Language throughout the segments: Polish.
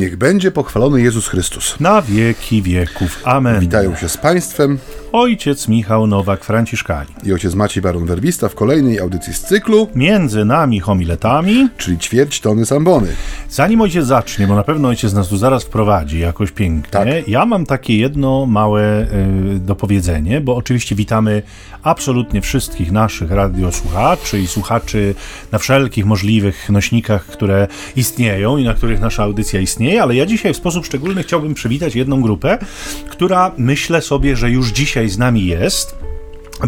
Niech będzie pochwalony Jezus Chrystus. Na wieki wieków. Amen. Witają się z Państwem Ojciec Michał Nowak-Franciszkani. i ojciec Maciej Baron-Werbista w kolejnej audycji z cyklu, Między nami homiletami. czyli ćwierć tony Sambony. Zanim ojciec zacznie, bo na pewno ojciec nas tu zaraz wprowadzi jakoś pięknie, Tak. ja mam takie jedno małe y, dopowiedzenie, bo oczywiście witamy absolutnie wszystkich naszych radiosłuchaczy i słuchaczy na wszelkich możliwych nośnikach, które istnieją i na których nasza audycja istnieje, ale ja dzisiaj w sposób szczególny chciałbym przywitać jedną grupę, która myślę sobie, że już dzisiaj z nami jest.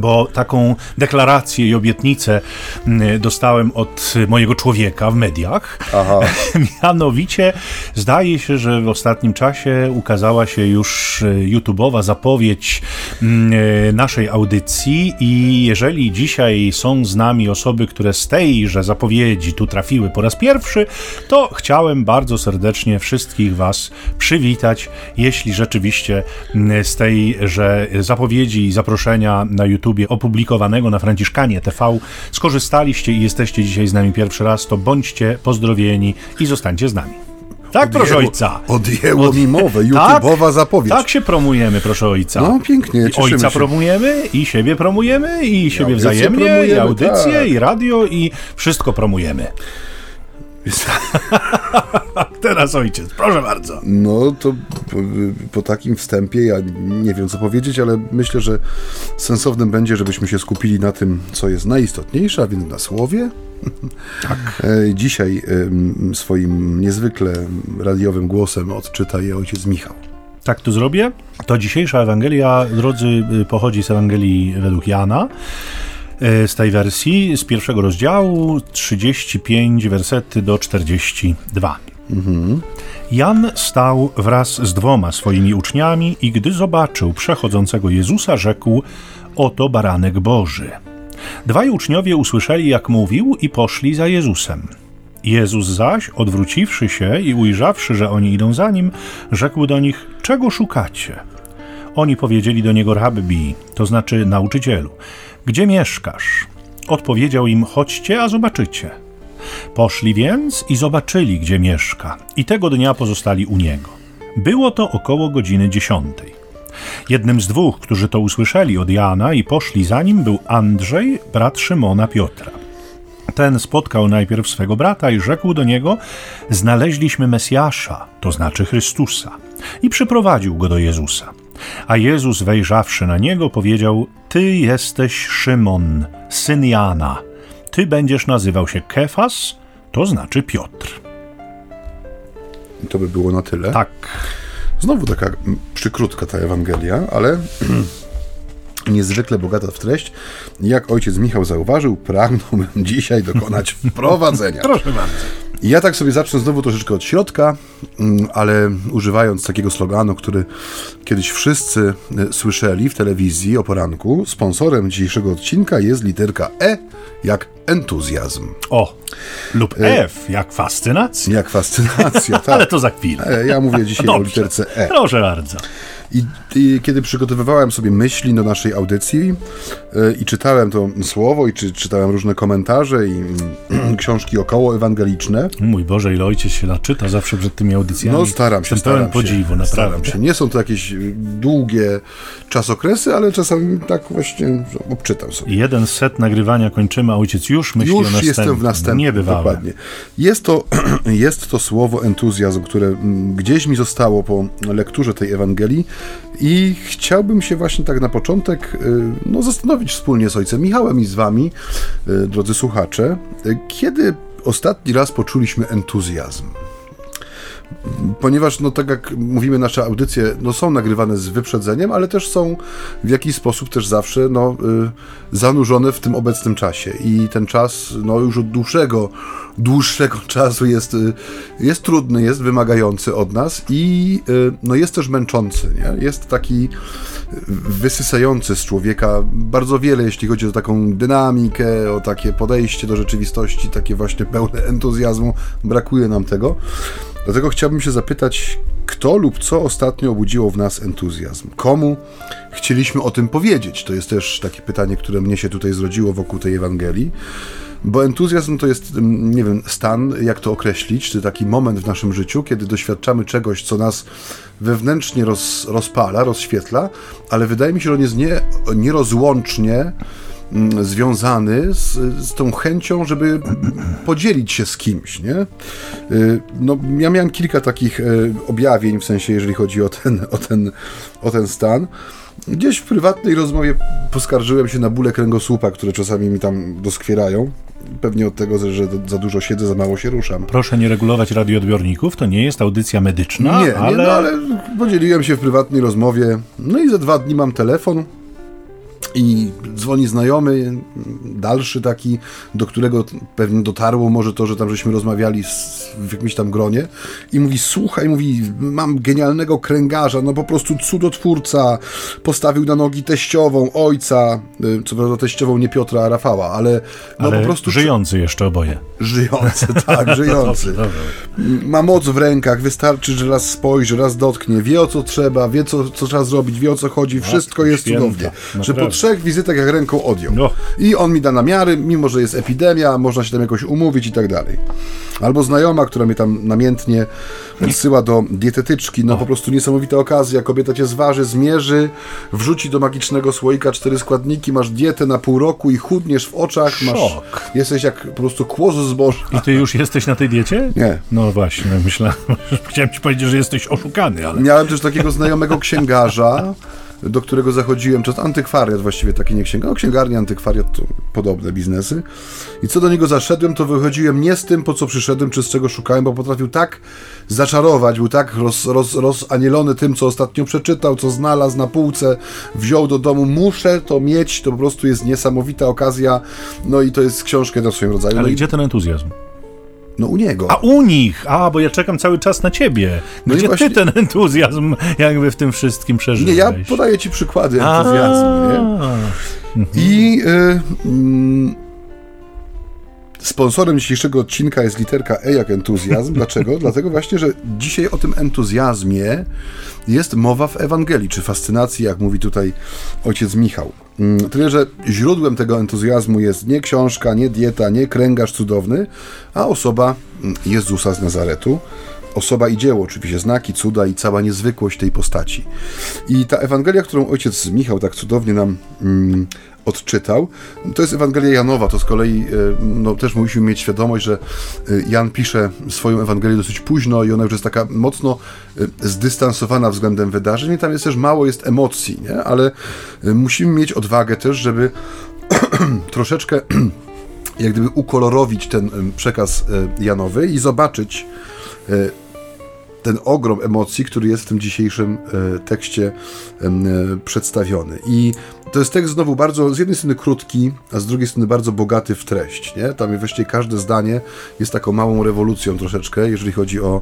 Bo taką deklarację i obietnicę mm, dostałem od mojego człowieka w mediach. Aha. Mianowicie zdaje się, że w ostatnim czasie ukazała się już e, YouTube'owa zapowiedź mm, e, naszej audycji i jeżeli dzisiaj są z nami osoby, które z tejże zapowiedzi tu trafiły po raz pierwszy, to chciałem bardzo serdecznie wszystkich Was przywitać, jeśli rzeczywiście mm, z tejże zapowiedzi i zaproszenia na YouTubie opublikowanego na Franciszkanie TV skorzystaliście i jesteście dzisiaj z nami pierwszy raz, to bądźcie pozdrowieni i zostańcie z nami. Tak, proszę Odjęło- ojca. Odjęło mi mowę, YouTube'owa zapowiedź. Tak się promujemy, proszę ojca. No pięknie, I ojca się. promujemy, i siebie promujemy, i siebie audycję wzajemnie, i audycję, tak. i radio, i wszystko promujemy. Teraz ojciec, proszę bardzo. No to po, po takim wstępie ja nie wiem co powiedzieć, ale myślę, że sensownym będzie, żebyśmy się skupili na tym, co jest najistotniejsze, a więc na słowie. Tak. Dzisiaj em, swoim niezwykle radiowym głosem odczyta je ojciec Michał. Tak to zrobię. To dzisiejsza Ewangelia, drodzy, y, pochodzi z Ewangelii według Jana. y, Z tej wersji, z pierwszego rozdziału, 35 wersety do 42. Jan stał wraz z dwoma swoimi uczniami i gdy zobaczył przechodzącego Jezusa, rzekł: Oto baranek Boży. Dwaj uczniowie usłyszeli, jak mówił, i poszli za Jezusem. Jezus zaś, odwróciwszy się i ujrzawszy, że oni idą za nim, rzekł do nich: Czego szukacie? Oni powiedzieli do niego rabbi, to znaczy nauczycielu, gdzie mieszkasz? Odpowiedział im: Chodźcie, a zobaczycie. Poszli więc i zobaczyli, gdzie mieszka, i tego dnia pozostali u niego. Było to około godziny dziesiątej. Jednym z dwóch, którzy to usłyszeli od Jana i poszli za nim, był Andrzej, brat Szymona Piotra. Ten spotkał najpierw swego brata i rzekł do niego: Znaleźliśmy Mesjasza, to znaczy Chrystusa, i przyprowadził go do Jezusa. A Jezus, wejrzawszy na niego, powiedział: Ty jesteś Szymon, syn Jana. Ty będziesz nazywał się Kefas, to znaczy Piotr. I to by było na tyle. Tak. Znowu taka przykrótka ta Ewangelia, ale niezwykle bogata w treść. Jak ojciec Michał zauważył, pragnąłbym dzisiaj dokonać wprowadzenia. Proszę bardzo. I ja tak sobie zacznę znowu troszeczkę od środka, mm, ale używając takiego sloganu, który kiedyś wszyscy e, słyszeli w telewizji o poranku. Sponsorem dzisiejszego odcinka jest literka E, jak entuzjazm. O, lub F, jak fascynacja. Jak fascynacja, tak. Ale to za chwilę. E, Ja mówię dzisiaj o Dobrze. literce E. Proszę bardzo. I, I kiedy przygotowywałem sobie myśli do naszej audycji e, i czytałem to słowo, i czy, czytałem różne komentarze i książki około ewangeliczne, Mój Boże, ile ojciec się naczyta zawsze przed tymi audycjami. no staram się, Jestem pełen staram się, podziwu, staram się. Nie są to jakieś długie czasokresy, ale czasami tak właśnie obczytam sobie. Jeden set nagrywania kończymy, a ojciec już myśli o Już następnym. jestem w następnym, Niebywałe. dokładnie. Jest to, jest to słowo entuzjazm, które mm, gdzieś mi zostało po lekturze tej Ewangelii i chciałbym się właśnie tak na początek y, no, zastanowić wspólnie z ojcem Michałem i z wami, y, drodzy słuchacze, y, kiedy ostatni raz poczuliśmy entuzjazm? Ponieważ, no tak jak mówimy, nasze audycje no, są nagrywane z wyprzedzeniem, ale też są w jakiś sposób też zawsze no, y, zanurzone w tym obecnym czasie. I ten czas no, już od dłuższego, dłuższego czasu jest, y, jest trudny, jest wymagający od nas i y, no, jest też męczący. Nie? Jest taki wysysający z człowieka bardzo wiele, jeśli chodzi o taką dynamikę, o takie podejście do rzeczywistości, takie właśnie pełne entuzjazmu. Brakuje nam tego. Dlatego chciałbym się zapytać, kto lub co ostatnio obudziło w nas entuzjazm? Komu chcieliśmy o tym powiedzieć? To jest też takie pytanie, które mnie się tutaj zrodziło wokół tej Ewangelii. bo entuzjazm to jest, mm, nie wiem, stan, jak to określić, czy taki moment w naszym życiu, kiedy doświadczamy czegoś, co nas wewnętrznie roz, rozpala, rozświetla, ale wydaje mi się, że on jest nie, nierozłącznie związany z, z tą chęcią, żeby podzielić się z kimś, nie? Y, no, ja miałem kilka takich e, objawień, w sensie, jeżeli chodzi o ten, o ten, o ten stan. Gdzieś w prywatnej rozmowie poskarżyłem się na bóle kręgosłupa, które czasami mi tam doskwierają. Pewnie od tego, że za dużo siedzę, za mało się ruszam. Proszę nie regulować radioodbiorników, to nie jest audycja medyczna, nie, ale... Nie, no, ale podzieliłem się w prywatnej rozmowie. No i za dwa dni mam telefon i dzwoni znajomy, dalszy taki, do którego pewnie dotarło może to, że tam żeśmy rozmawiali z, w jakimś tam gronie i mówi, słuchaj, mówi, mam genialnego kręgarza, no po prostu cudotwórca, postawił na nogi teściową, ojca, y, co prawda teściową nie Piotra, a Rafała, ale no ale po prostu... żyjący jeszcze oboje. Żyjący, tak, żyjący. dobrze, dobrze. Ma moc w rękach, wystarczy, że raz spojrzy, raz dotknie, wie o co trzeba, wie co, co trzeba zrobić, wie o co chodzi, wszystko jest święta, cudownie. Naprawdę. Że trzech wizytach jak ręką odjął. No. I on mi da namiary, mimo że jest epidemia, można się tam jakoś umówić i tak dalej. Albo znajoma, która mnie tam namiętnie odsyła do dietetyczki, no po prostu niesamowita okazja, kobieta cię zważy, zmierzy, wrzuci do magicznego słoika cztery składniki, masz dietę na pół roku i chudniesz w oczach, masz, jesteś jak po prostu kłos zboża. I ty już jesteś na tej diecie? Nie. No właśnie, myślałem, chciałem ci powiedzieć, że jesteś oszukany, ale... Miałem też takiego znajomego księgarza, do którego zachodziłem, czas antykwariat właściwie, taki nie księga, no księgarnia, antykwariat to podobne biznesy. I co do niego zaszedłem, to wychodziłem nie z tym, po co przyszedłem, czy z czego szukałem, bo potrafił tak zaczarować, był tak roz, roz, rozanielony tym, co ostatnio przeczytał, co znalazł na półce, wziął do domu, muszę to mieć, to po prostu jest niesamowita okazja, no i to jest książka na swoim rodzaju. Ale no gdzie ten entuzjazm? No u niego. A u nich! A, bo ja czekam cały czas na ciebie. No Gdzie właśnie... ty ten entuzjazm jakby w tym wszystkim przeżyłeś? Nie, ja podaję ci przykłady entuzjazmu, nie? I... Y, y, Sponsorem dzisiejszego odcinka jest literka E jak entuzjazm. Dlaczego? Dlatego właśnie, że dzisiaj o tym entuzjazmie jest mowa w Ewangelii, czy fascynacji, jak mówi tutaj ojciec Michał. Mm, tyle, że źródłem tego entuzjazmu jest nie książka, nie dieta, nie kręgarz cudowny, a osoba mm, Jezusa z Nazaretu, osoba i dzieło, oczywiście znaki, cuda i cała niezwykłość tej postaci. I ta Ewangelia, którą ojciec Michał tak cudownie nam mm, odczytał. To jest Ewangelia Janowa, to z kolei e, no, też musimy mieć świadomość, że e, Jan pisze swoją Ewangelię dosyć późno i ona już jest taka mocno e, zdystansowana względem wydarzeń i tam jest też mało jest emocji, nie? ale musimy mieć odwagę też, żeby troszeczkę jak gdyby ukolorowić ten przekaz Janowy i zobaczyć ten ogrom emocji, który jest w tym dzisiejszym tekście przedstawiony. I to jest tekst znowu bardzo, z jednej strony krótki, a z drugiej strony bardzo bogaty w treść, nie? Tam właściwie każde zdanie jest taką małą rewolucją troszeczkę, jeżeli chodzi o,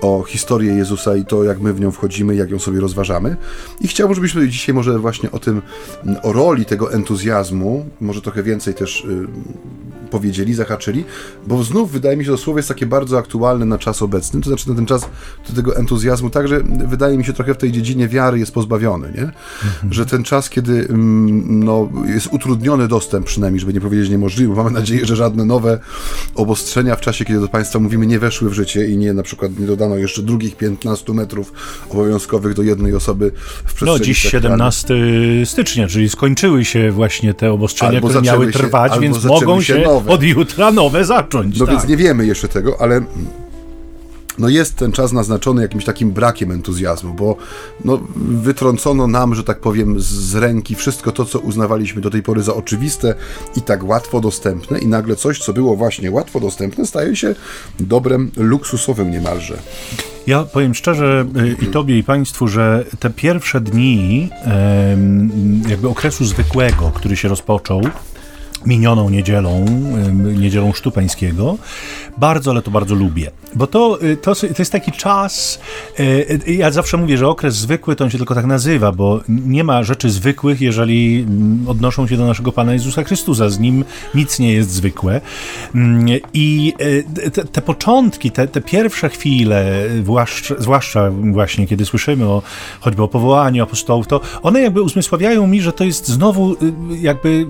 o historię Jezusa i to, jak my w nią wchodzimy, jak ją sobie rozważamy. I chciałbym, żebyśmy dzisiaj może właśnie o tym, o roli tego entuzjazmu, może trochę więcej też y, powiedzieli, zahaczyli, bo znów wydaje mi się, że to słowo jest takie bardzo aktualne na czas obecny, to znaczy na ten czas do tego entuzjazmu, także wydaje mi się trochę w tej dziedzinie wiary jest pozbawiony, nie? Mhm. Że ten czas, kiedy mm, no, jest utrudniony dostęp przynajmniej, żeby nie powiedzieć niemożliwy, mamy nadzieję, że żadne nowe obostrzenia w czasie, kiedy do Państwa mówimy, nie weszły w życie i nie na przykład nie dodano jeszcze drugich 15 metrów obowiązkowych do jednej osoby w przestrzeni No dziś 17 stycznia, czyli skończyły się właśnie te obostrzenia, albo które miały trwać, się, więc mogą się, się nowe. Od jutra nowe zacząć. No tak. więc nie wiemy jeszcze tego, ale no jest ten czas naznaczony jakimś takim brakiem entuzjazmu, bo no, wytrącono nam, że tak powiem, z ręki wszystko to, co uznawaliśmy do tej pory za oczywiste i tak łatwo dostępne, i nagle coś, co było właśnie łatwo dostępne, staje się dobrem luksusowym niemalże. Ja powiem szczerze y, i Tobie, i Państwu, że te pierwsze dni jakby okresu zwykłego, który się rozpoczął, minioną niedzielą, niedzielą Sztupańskiego. Bardzo, ale to bardzo lubię. Bo to, y, to, to jest taki czas, y, y, ja zawsze mówię, że okres zwykły to on się tylko tak nazywa, bo nie ma rzeczy zwykłych, jeżeli mm, odnoszą się do naszego Pana Jezusa Chrystusa. Z Nim nic nie jest zwykłe. Mm, I te, te początki, te, te, pierwsze chwile, zwłaszcza, zwłaszcza właśnie kiedy słyszymy o, choćby o powołaniu apostołów, to one jakby uzmysławiają mi, że to jest znowu jakby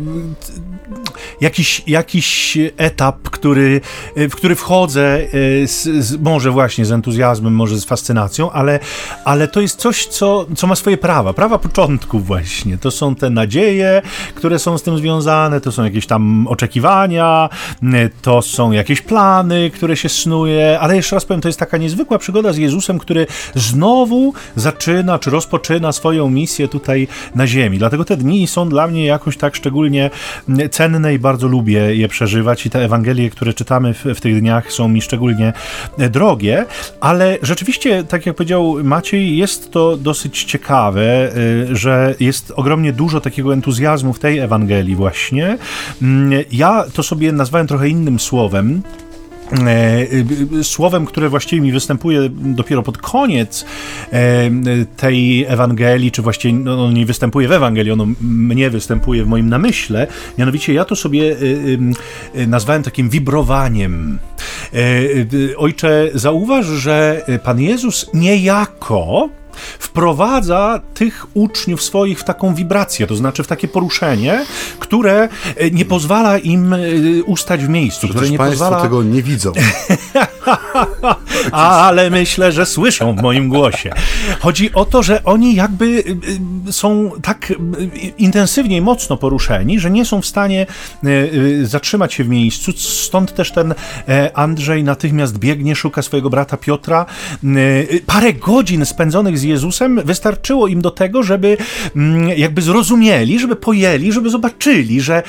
jakiś, jakiś etap, który, w który wchodzę z, z, może właśnie z entuzjazmem, może z fascynacją, ale, ale to jest coś, co, co ma swoje prawa, prawa początku właśnie. To są te nadzieje, które są z tym związane, to są jakieś tam oczekiwania, to są jakieś plany, które się snuje, ale jeszcze raz powiem, to jest taka niezwykła przygoda z Jezusem, który znowu zaczyna, czy rozpoczyna swoją misję tutaj na ziemi. Dlatego te dni są dla mnie jakoś tak szczególnie cenne i bardzo lubię je przeżywać i te Ewangelie, które czytamy w, w tych dniach są mi szczególnie drogie, ale rzeczywiście, tak jak powiedział Maciej, jest to dosyć ciekawe, y, że jest ogromnie dużo takiego entuzjazmu w tej Ewangelii właśnie. Mm, ja to sobie nazwałem trochę innym słowem, E, e, słowem, które właściwie mi występuje dopiero pod koniec e, tej Ewangelii, czy właściwie no, ono nie występuje w Ewangelii, ono mnie występuje w moim namyśle, mianowicie ja to sobie nazwałem takim wibrowaniem. Ojcze, zauważ, że Pan Jezus niejako wprowadza tych uczniów swoich w taką wibrację, to znaczy w takie poruszenie, które e, nie pozwala im e, ustać w miejscu, które nie Państwo pozwala... tego nie widzą. Ale myślę, że słyszą w moim głosie. Chodzi o to, że oni jakby e, są tak intensywnie i mocno poruszeni, że nie są w stanie zatrzymać się w miejscu. Stąd też ten Andrzej natychmiast biegnie, szuka swojego brata Piotra. Parę godzin spędzonych z Jezusem wystarczyło im do tego, żeby mm, jakby zrozumieli, żeby pojęli, żeby zobaczyli, że,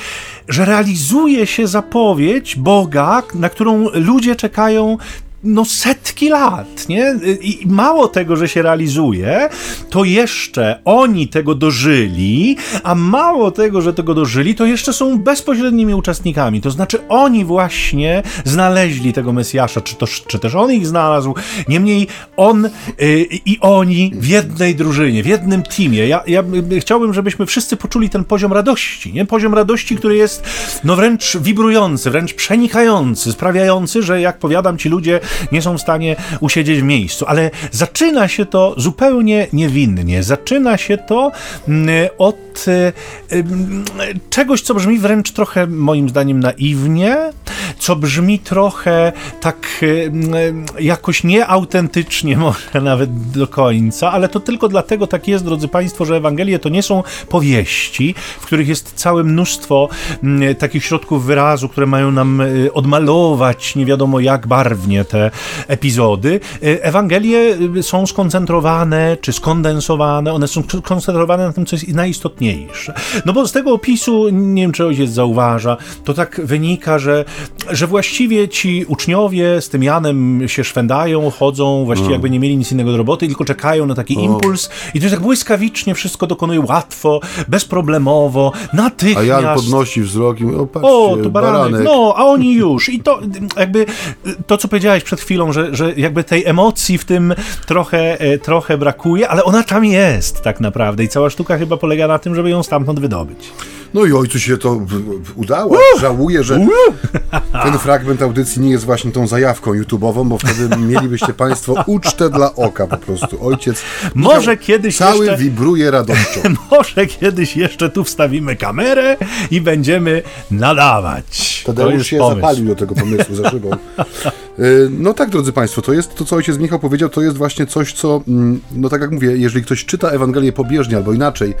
że realizuje się zapowiedź Boga, na którą ludzie czekają no setki lat, nie? I mało tego, że się realizuje, to jeszcze oni tego dożyli, a mało tego, że tego dożyli, to jeszcze są bezpośrednimi uczestnikami. To znaczy oni właśnie znaleźli tego Mesjasza, czy, to, czy też on ich znalazł. Niemniej on yy, i oni w jednej drużynie, w jednym teamie. Ja, ja chciałbym, żebyśmy wszyscy poczuli ten poziom radości, nie? Poziom radości, który jest no wręcz wibrujący, wręcz przenikający, sprawiający, że jak powiadam, ci ludzie nie są w stanie usiedzieć w miejscu. Ale zaczyna się to zupełnie niewinnie. Zaczyna się to mm, od y, czegoś, co brzmi wręcz trochę, moim zdaniem, naiwnie, co brzmi trochę tak y, jakoś nieautentycznie, może nawet do końca, ale to tylko dlatego tak jest, drodzy Państwo, że Ewangelie to nie są powieści, w których jest całe mnóstwo takich środków wyrazu, które mają nam y, odmalować nie wiadomo jak barwnie te epizody. Ewangelie są skoncentrowane czy skondensowane, one są skoncentrowane na tym, co jest najistotniejsze. No bo z tego opisu, nie wiem czy ojciec zauważa, to tak wynika, że, że właściwie ci uczniowie z tym Janem się szwędają, chodzą, właściwie no. jakby nie mieli nic innego do roboty, tylko czekają na taki o. impuls i to jest tak błyskawicznie, wszystko dokonuje łatwo, bezproblemowo, natychmiast. A Jan podnosi wzrok i mówi, o patrzcie, o, to baranek. baranek. No, a oni już. I to jakby to, co powiedziałeś przed chwilą, że, że jakby tej emocji w tym trochę, e, trochę brakuje, ale ona tam jest tak naprawdę i cała sztuka chyba polega na tym, żeby ją stamtąd wydobyć. No i ojcu się to udało. Żałuję, że ten fragment audycji nie jest właśnie tą zajawką YouTube'ową, bo wtedy mielibyście Państwo ucztę dla oka po prostu. Ojciec może kiedyś cały jeszcze... wibruje radością. może kiedyś jeszcze tu wstawimy kamerę i będziemy nadawać. Tadeusz się pomysł. zapalił do tego pomysłu za szybą. Y, no tak, drodzy Państwo, to jest to, co ojciec Michał powiedział, to jest właśnie coś, co, mm, no tak jak mówię, jeżeli ktoś czyta Ewangelię pobieżnie albo inaczej,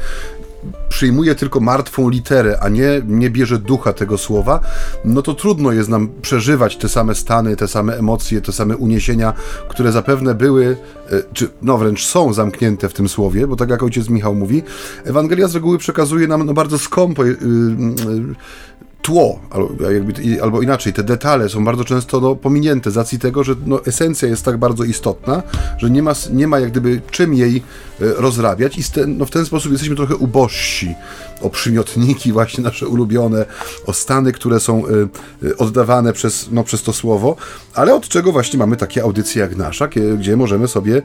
przyjmuje tylko martwą literę, a nie, nie bierze ducha tego słowa, no to trudno jest nam przeżywać te same stany, te same emocje, te same uniesienia, które zapewne były, e, czy no wręcz są zamknięte w tym słowie, bo tak jak ojciec Michał mówi, Ewangelia z reguły przekazuje nam no bardzo skąpo. Yy, yy, tło, albo, jakby, albo inaczej, te detale są bardzo często no, pominięte z racji tego, że no, esencja jest tak bardzo istotna, że nie ma, nie ma jak gdyby czym jej e, rozrabiać i ten, no, w ten sposób jesteśmy trochę ubożsi o przymiotniki właśnie nasze ulubione, o stany, które są y, y, oddawane przez, no, przez to słowo, ale od czego właśnie mamy takie audycje jak nasza, gdzie możemy sobie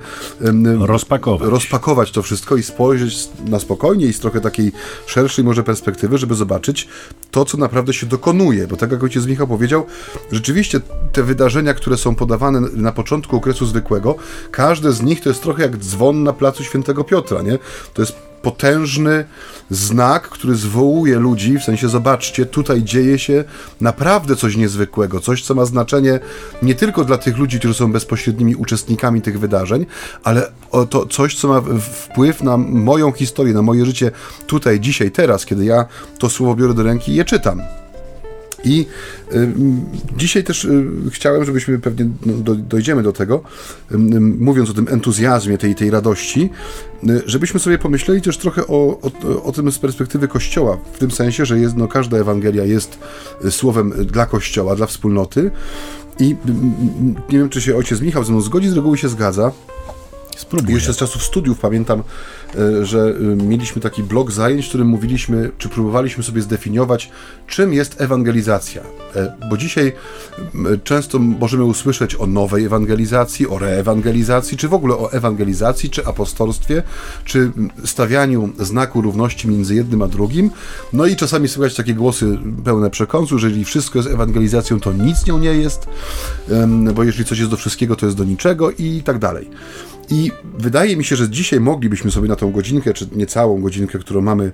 rozpakować. rozpakować to wszystko i spojrzeć na spokojnie i z trochę takiej szerszej może perspektywy, żeby zobaczyć to, co naprawdę się dokonuje, bo tak jak ojciec Michał powiedział, rzeczywiście te wydarzenia, które są podawane na początku okresu zwykłego, każde z nich to jest trochę jak dzwon na placu Świętego Piotra, nie? To jest potężny znak, który zwołuje ludzi, w sensie zobaczcie, tutaj dzieje się naprawdę coś niezwykłego, coś, co ma znaczenie nie tylko dla tych ludzi, którzy są bezpośrednimi uczestnikami tych wydarzeń, ale to coś, co ma wpływ na moją historię, na moje życie tutaj, dzisiaj, teraz, kiedy ja to słowo biorę do ręki i je czytam. I y, dzisiaj też y, chciałem, żebyśmy pewnie no, do, dojdziemy do tego, mówiąc o tym entuzjazmie, tej, tej radości, y, żebyśmy sobie pomyśleli też trochę o, o, o, tym z perspektywy Kościoła, w tym sensie, że jest, no, każda Ewangelia jest słowem dla Kościoła, dla wspólnoty. I nie wiem, czy się ojciec Michał ze mną zgodzi, z reguły się zgadza. Spróbuję. Jeszcze z czasów studiów pamiętam, e, że e, mieliśmy taki blok zajęć, w którym mówiliśmy, czy próbowaliśmy sobie zdefiniować, czym jest ewangelizacja. E, bo dzisiaj często możemy usłyszeć o nowej ewangelizacji, o reewangelizacji, czy w ogóle o ewangelizacji, czy apostolstwie, czy stawianiu znaku równości między jednym a drugim. No i czasami słychać takie głosy pełne przekąsu, że jeżeli wszystko jest ewangelizacją, to nic nią nie jest, bo jeżeli coś jest do wszystkiego, to jest do niczego i tak dalej. I wydaje mi się, że dzisiaj moglibyśmy sobie na tą godzinkę, czy niecałą godzinkę, którą mamy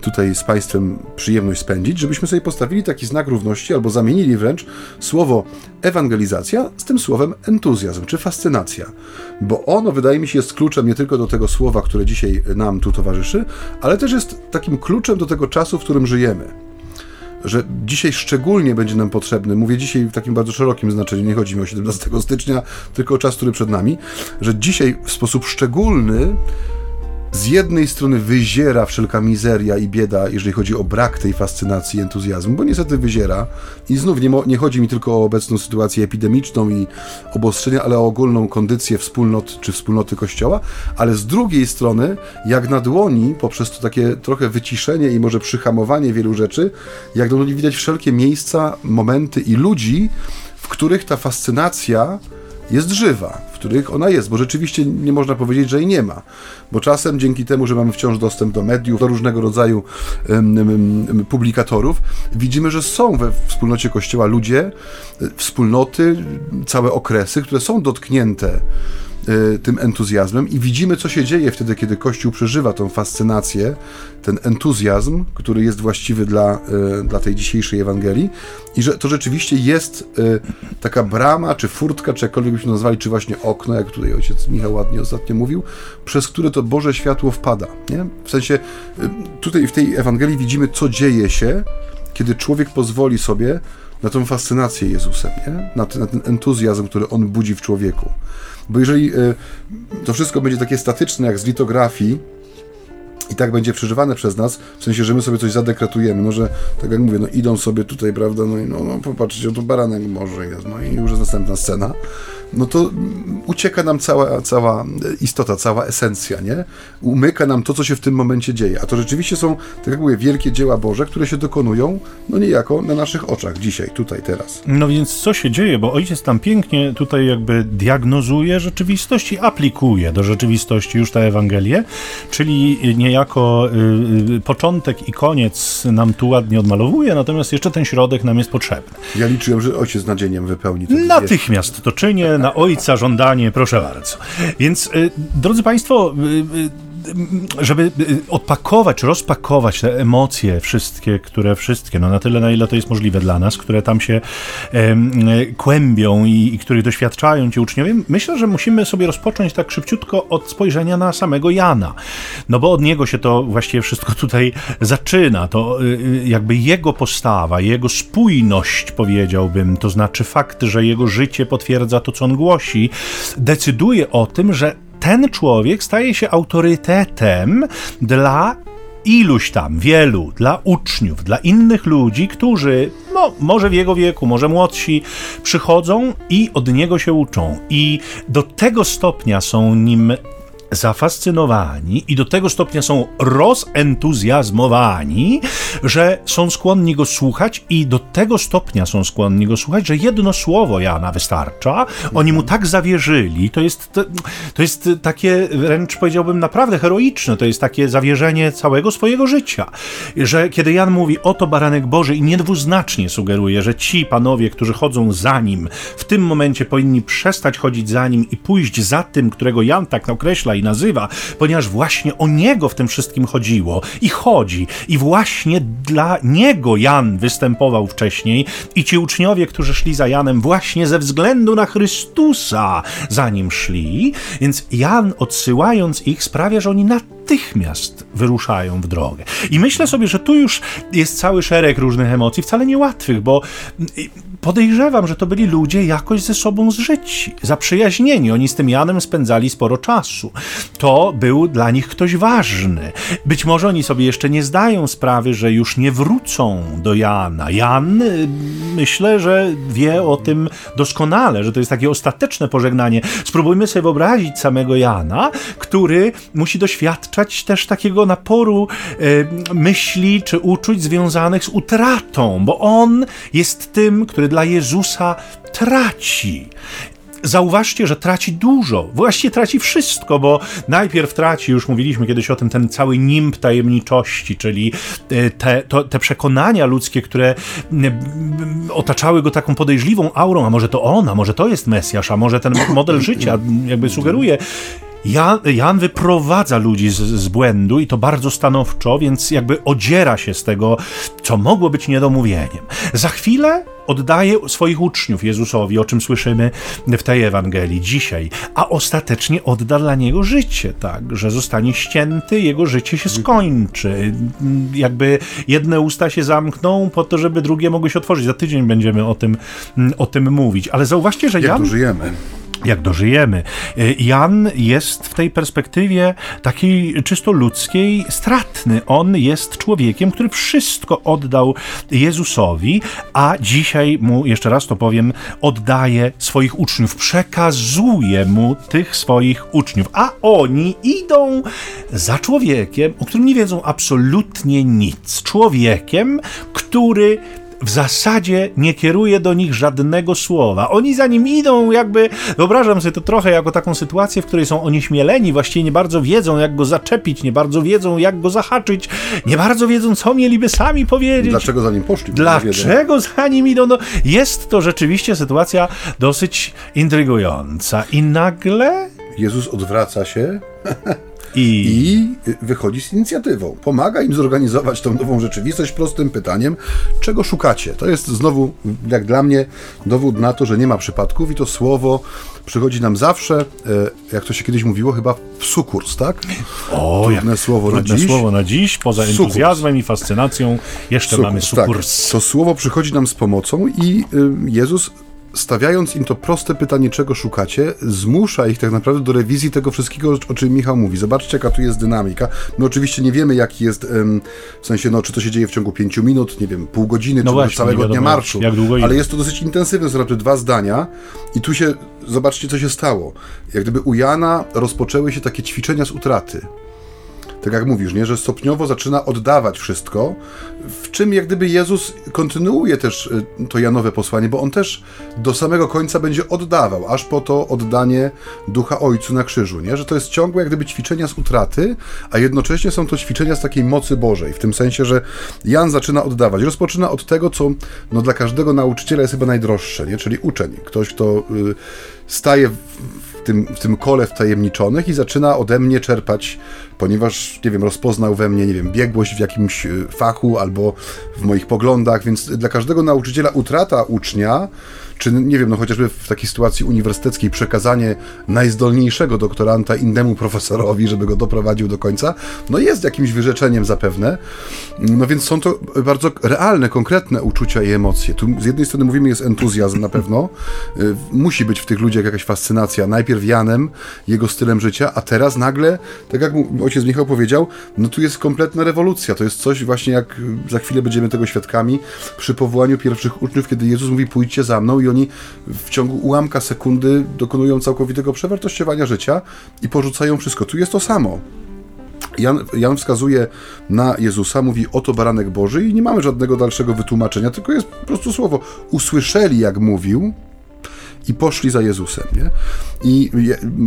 tutaj z Państwem przyjemność spędzić, żebyśmy sobie postawili taki znak równości albo zamienili wręcz słowo ewangelizacja z tym słowem entuzjazm czy fascynacja. Bo ono, wydaje mi się, jest kluczem nie tylko do tego słowa, które dzisiaj nam tu towarzyszy, ale też jest takim kluczem do tego czasu, w którym żyjemy że dzisiaj szczególnie będzie nam potrzebny, mówię dzisiaj w takim bardzo szerokim znaczeniu, nie chodzi mi o 17 stycznia, tylko o czas, który przed nami, że dzisiaj w sposób szczególny z jednej strony wyziera wszelka mizeria i bieda, jeżeli chodzi o brak tej fascynacji i entuzjazmu, bo niestety wyziera. I znów nie, nie, chodzi mi tylko o obecną sytuację epidemiczną i obostrzenia, ale o ogólną kondycję wspólnot czy wspólnoty Kościoła, ale z drugiej strony, jak na dłoni, poprzez to takie trochę wyciszenie i może przyhamowanie wielu rzeczy, jak na dłoni widać wszelkie miejsca, momenty i ludzi, w których ta fascynacja jest żywa, w których ona jest, bo rzeczywiście nie można powiedzieć, że jej nie ma. Bo czasem dzięki temu, że mamy wciąż dostęp do mediów, do różnego rodzaju um, um, publikatorów, widzimy, że są we wspólnocie Kościoła ludzie, wspólnoty, całe okresy, które są dotknięte tym entuzjazmem i widzimy, co się dzieje wtedy, kiedy Kościół przeżywa tą fascynację, ten entuzjazm, który jest właściwy dla, y, dla tej dzisiejszej Ewangelii i że to rzeczywiście jest y, taka brama, czy furtka, czy jakkolwiek byśmy nazwali, czy właśnie okno, jak tutaj ojciec Michał ładnie ostatnio mówił, przez które to Boże światło wpada. Nie? W sensie tutaj w tej Ewangelii widzimy, co dzieje się, kiedy człowiek pozwoli sobie na tą fascynację Jezusem, nie? Na, ten, na ten entuzjazm, który on budzi w człowieku. Bo jeżeli y, to wszystko będzie takie statyczne, jak z litografii, i tak będzie przeżywane przez nas, w sensie, że my sobie coś zadekretujemy, no że, tak jak mówię, no idą sobie tutaj, prawda, no i no, no popatrzcie, to baranek może jest, no i już jest następna scena, no to ucieka nam cała, cała istota, cała esencja, nie? Umyka nam to, co się w tym momencie dzieje. A to rzeczywiście są, tak jak mówię, wielkie dzieła Boże, które się dokonują, no niejako na naszych oczach, dzisiaj, tutaj, teraz. No więc co się dzieje? Bo ojciec tam pięknie tutaj jakby diagnozuje rzeczywistość i aplikuje do rzeczywistości już tę Ewangelię, czyli niejako y, y, początek i koniec nam tu ładnie odmalowuje, natomiast jeszcze ten środek nam jest potrzebny. Ja liczyłem, że ojciec nadzieniem wypełni to. Natychmiast to czynię, na ojca żądanie, proszę bardzo. Więc, y, drodzy Państwo, y, y, żeby y, odpakować, czy rozpakować te emocje wszystkie, które wszystkie, no na tyle, na ile to jest możliwe dla nas, które tam się kłębią i, i których doświadczają ci uczniowie, myślę, że musimy sobie rozpocząć tak szybciutko od spojrzenia na samego Jana. No bo od niego się to właściwie wszystko tutaj zaczyna. To y, jakby jego postawa, jego spójność, powiedziałbym, to znaczy fakt, że jego życie potwierdza to, co on głosi, decyduje o tym, że ten człowiek staje się autorytetem dla iluś tam, wielu, dla uczniów, dla innych ludzi, którzy, no, może w jego wieku, może młodsi, przychodzą i od niego się uczą. I do tego stopnia są nim zafascynowani i do tego stopnia są rozentuzjazmowani, że są skłonni go słuchać i do tego stopnia są skłonni go słuchać, że jedno słowo Jana wystarcza. Oni mu tak zawierzyli. To jest, to, jest takie wręcz powiedziałbym naprawdę heroiczne. To jest takie zawierzenie całego swojego życia. Że kiedy Jan mówi oto baranek Boży i niedwuznacznie sugeruje, że ci panowie, którzy chodzą za nim, w tym momencie powinni przestać chodzić za nim i pójść za tym, którego Jan tak określa nazywa, ponieważ właśnie o Niego w tym wszystkim chodziło i chodzi. I właśnie dla Niego Jan występował wcześniej i ci uczniowie, którzy szli za Janem właśnie ze względu na Chrystusa za nim szli, więc Jan odsyłając ich sprawia, że oni natychmiast wyruszają w drogę. I myślę sobie, że tu już jest cały szereg różnych emocji, wcale niełatwych, bo podejrzewam, że to byli ludzie jakoś ze sobą zżyci, zaprzyjaźnieni. Oni z tym Janem spędzali sporo czasu. To był dla nich ktoś ważny. Być może oni sobie jeszcze nie zdają sprawy, że już nie wrócą do Jana. Jan, y, myślę, że wie o tym doskonale, że to jest takie ostateczne pożegnanie. Spróbujmy sobie wyobrazić samego Jana, który musi doświadczać też takiego naporu y, myśli czy uczuć związanych z utratą, bo on jest tym, który dla Jezusa traci. Zauważcie, że traci dużo, właściwie traci wszystko, bo najpierw traci, już mówiliśmy kiedyś o tym, ten cały nimb tajemniczości, czyli e, te, to, te przekonania ludzkie, które otaczały go taką podejrzliwą aurą, a może to ona, może to jest Mesjasz, a może ten model życia jakby sugeruje. Jan, Jan wyprowadza ludzi z, z, błędu i to bardzo stanowczo, więc jakby odziera się z tego, co mogło być niedomówieniem. Za chwilę oddaje swoich uczniów Jezusowi, o czym słyszymy w tej Ewangelii dzisiaj, a ostatecznie odda dla niego życie, tak, że zostanie ścięty, jego życie się skończy. Jakby jedne usta się zamkną po to, żeby drugie mogły się otworzyć. Za tydzień będziemy o tym, o tym mówić. Ale zauważcie, że Jak Jan... żyjemy jak dożyjemy. E, Jan jest w tej perspektywie takiej czysto ludzkiej stratny. On jest człowiekiem, który wszystko oddał Jezusowi, a dzisiaj mu, jeszcze raz to powiem, oddaje swoich uczniów, przekazuje mu tych swoich uczniów, a oni idą za człowiekiem, o którym nie wiedzą absolutnie nic. Człowiekiem, który w zasadzie nie kieruje do nich żadnego słowa. Oni za nim idą, jakby wyobrażam sobie to trochę jako taką sytuację, w której są onieśmieleni, właściwie nie bardzo wiedzą, jak go zaczepić, nie bardzo wiedzą, jak go zahaczyć, nie bardzo wiedzą, co mieliby sami powiedzieć. Dlaczego za nim poszli? Dlaczego za nim idą? No, jest to rzeczywiście sytuacja dosyć intrygująca. I nagle. Jezus odwraca się I... I wychodzi z inicjatywą. Pomaga im zorganizować tą nową rzeczywistość prostym pytaniem, czego szukacie. To jest znowu, jak dla mnie, dowód na to, że nie ma przypadków i to słowo przychodzi nam zawsze, e, jak to się kiedyś mówiło, chyba w sukurs, tak? O, trudne słowo trudne na dziś. słowo na dziś, poza sukurs. entuzjazmem i fascynacją, jeszcze sukurs, mamy sukurs. Tak. To słowo przychodzi nam z pomocą i y, Jezus stawiając im to proste pytanie, czego szukacie, zmusza ich tak naprawdę do rewizji tego wszystkiego, o czym Michał mówi. Zobaczcie, jaka tu jest dynamika. My oczywiście nie wiemy, jaki jest, w sensie, no, czy to się dzieje w ciągu pięciu minut, nie wiem, pół godziny, no czy właśnie, całego dnia marszu. Ale jest to dosyć intensywne, są dwa zdania i tu się, zobaczcie, co się stało. Jak gdyby u Jana rozpoczęły się takie ćwiczenia z utraty tak jak mówisz, nie, że stopniowo zaczyna oddawać wszystko, w czym jak gdyby Jezus kontynuuje też y, to Janowe posłanie, bo on też do samego końca będzie oddawał, aż po to oddanie ducha Ojcu na krzyżu, nie? że to jest ciągłe jak gdyby ćwiczenia z utraty, a jednocześnie są to ćwiczenia z takiej mocy Bożej, w tym sensie, że Jan zaczyna oddawać. Rozpoczyna od tego, co no, dla każdego nauczyciela jest chyba najdroższe, nie? czyli uczeń, ktoś, kto y, staje w, tym, w tym kole wtajemniczonych i zaczyna ode mnie czerpać, ponieważ, nie wiem, rozpoznał we mnie, nie wiem, biegłość w jakimś y, fachu albo w moich poglądach, więc dla każdego nauczyciela utrata ucznia czy nie wiem, no chociażby w takiej sytuacji uniwersyteckiej przekazanie najzdolniejszego doktoranta innemu profesorowi, żeby go doprowadził do końca, no jest jakimś wyrzeczeniem zapewne. No więc są to bardzo realne, konkretne uczucia i emocje. Tu z jednej strony mówimy, jest entuzjazm na pewno, y, musi być w tych ludziach jakaś fascynacja, najpierw Janem, jego stylem życia, a teraz nagle, tak jak ojciec Michał powiedział, no tu jest kompletna rewolucja, to jest coś właśnie jak za chwilę będziemy tego świadkami przy powołaniu pierwszych uczniów, kiedy Jezus mówi pójdźcie za mną i oni w ciągu ułamka sekundy dokonują całkowitego przewartościowania życia i porzucają wszystko. Tu jest to samo. Jan, Jan, wskazuje na Jezusa, mówi oto baranek Boży i nie mamy żadnego dalszego wytłumaczenia, tylko jest po prostu słowo. Usłyszeli, jak mówił, i poszli za Jezusem. Nie? I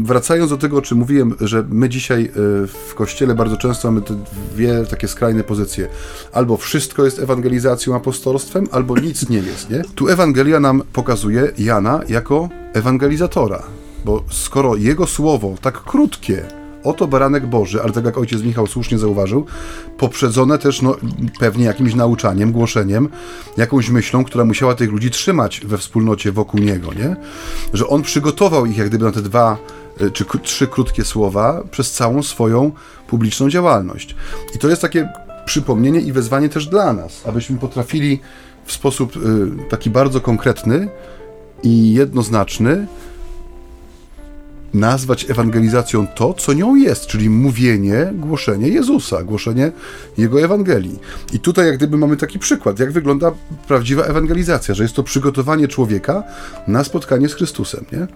wracając do tego, o czym mówiłem, że my dzisiaj e, w kościele bardzo często mamy te dwie takie skrajne pozycje. Albo wszystko jest ewangelizacją, apostolstwem, albo nic nie jest. Nie? Tu Ewangelia nam pokazuje Jana jako ewangelizatora, bo skoro jego słowo, tak krótkie, oto baranek Boży, ale tak jak ojciec Michał słusznie zauważył, poprzedzone też no, pewnie jakimś nauczaniem, głoszeniem, jakąś myślą, która musiała tych ludzi trzymać we wspólnocie wokół niego, nie? Że on przygotował ich jak gdyby na te dwa y, czy trzy krótkie słowa przez całą swoją publiczną działalność. I to jest takie przypomnienie i wezwanie też dla nas, abyśmy potrafili w sposób y, taki bardzo konkretny i jednoznaczny nazwać ewangelizacją to, co nią jest, czyli mówienie, głoszenie Jezusa, głoszenie Jego Ewangelii. I tutaj jak gdyby mamy taki przykład, jak wygląda prawdziwa ewangelizacja, że jest to przygotowanie człowieka na spotkanie z Chrystusem, nie?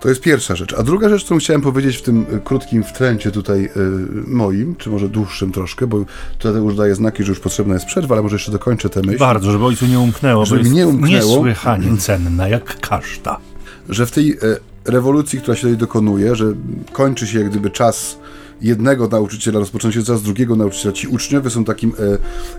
To jest pierwsza rzecz. A druga rzecz, którą chciałem powiedzieć w tym y, krótkim wtręcie tutaj y, moim, czy może dłuższym troszkę, bo tutaj już daje znaki, że już potrzebna jest przerwa, ale może jeszcze dokończę tę myśl. Bardzo, żeby ojcu nie umknęło, Żeby bo jest nie umknęło. niesłychanie cenna, jak kaszta. że w tej e, rewolucji, która się tutaj dokonuje, że kończy się jak gdyby czas jednego nauczyciela, rozpoczyna się czas drugiego nauczyciela. Ci uczniowie są takim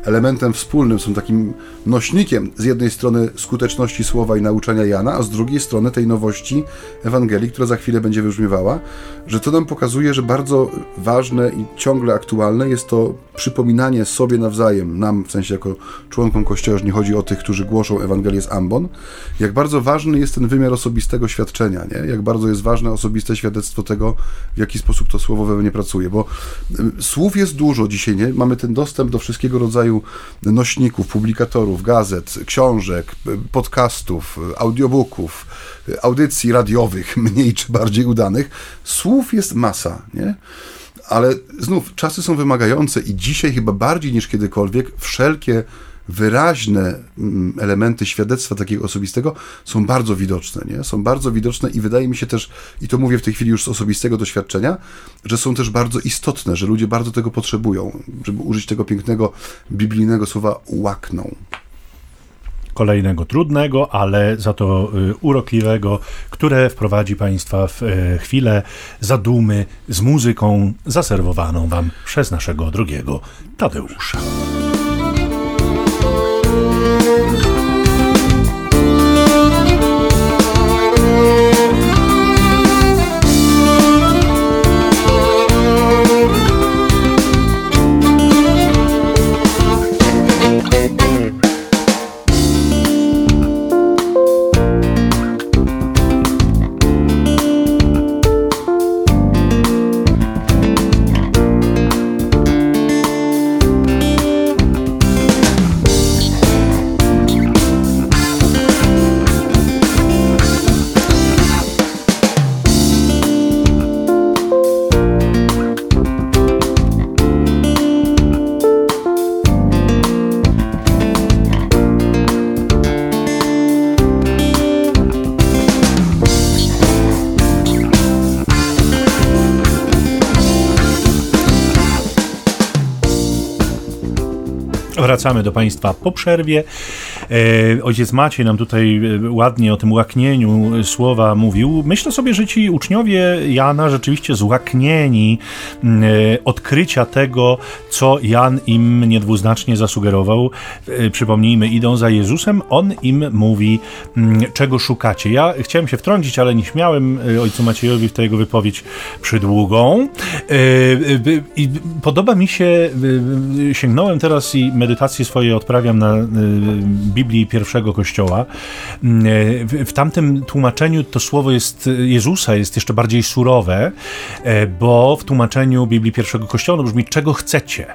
e, elementem wspólnym, są takim nośnikiem z jednej strony skuteczności słowa i nauczania Jana, a z drugiej strony tej nowości Ewangelii, która za chwilę będzie wybrzmiewała, że to nam pokazuje, że bardzo ważne i ciągle aktualne jest to przypominanie sobie nawzajem, nam w sensie jako członkom Kościoła, że nie chodzi o tych, którzy głoszą Ewangelię z Ambon, jak bardzo ważny jest ten wymiar osobistego świadczenia, nie? jak bardzo jest ważne osobiste świadectwo tego, w jaki sposób to słowo we mnie pracuje, bo y, słów jest dużo dzisiaj, nie? mamy ten dostęp do wszystkiego rodzaju nośników, publikatorów, gazet, książek, y, podcastów, y, audiobooków, y, audycji radiowych, mniej czy bardziej udanych. Słów jest masa, nie? ale znów czasy są wymagające i dzisiaj chyba bardziej niż kiedykolwiek wszelkie wyraźne mm, elementy świadectwa takiego osobistego są bardzo widoczne, nie? Są bardzo widoczne i wydaje mi się też, i to mówię w tej chwili już z osobistego doświadczenia, że są też bardzo istotne, że ludzie bardzo tego potrzebują, żeby użyć tego pięknego biblijnego słowa łakną. Kolejnego trudnego, ale za to y, urokliwego, które wprowadzi Państwa w y, chwilę zadumy z muzyką zaserwowaną Wam przez naszego drugiego Tadeusza. Wracamy do Państwa po przerwie. E, ojciec Maciej nam tutaj e, ładnie o tym łaknieniu słowa mówił. Myślę sobie, że ci uczniowie Jana rzeczywiście złaknieni m, e, odkrycia tego, co Jan im niedwuznacznie zasugerował. E, przypomnijmy, idą za Jezusem, on im mówi, m, czego szukacie. Ja chciałem się wtrącić, ale nie śmiałem e, ojcu Maciejowi w tę jego wypowiedź przydługą. E, e, I podoba mi się, e, sięgnąłem teraz i medytację swoje odprawiam na e, Biblii pierwszego kościoła. E, W, tamtym tłumaczeniu to słowo jest Jezusa jest jeszcze bardziej surowe, e, bo w tłumaczeniu Biblii pierwszego kościoła brzmi czego chcecie.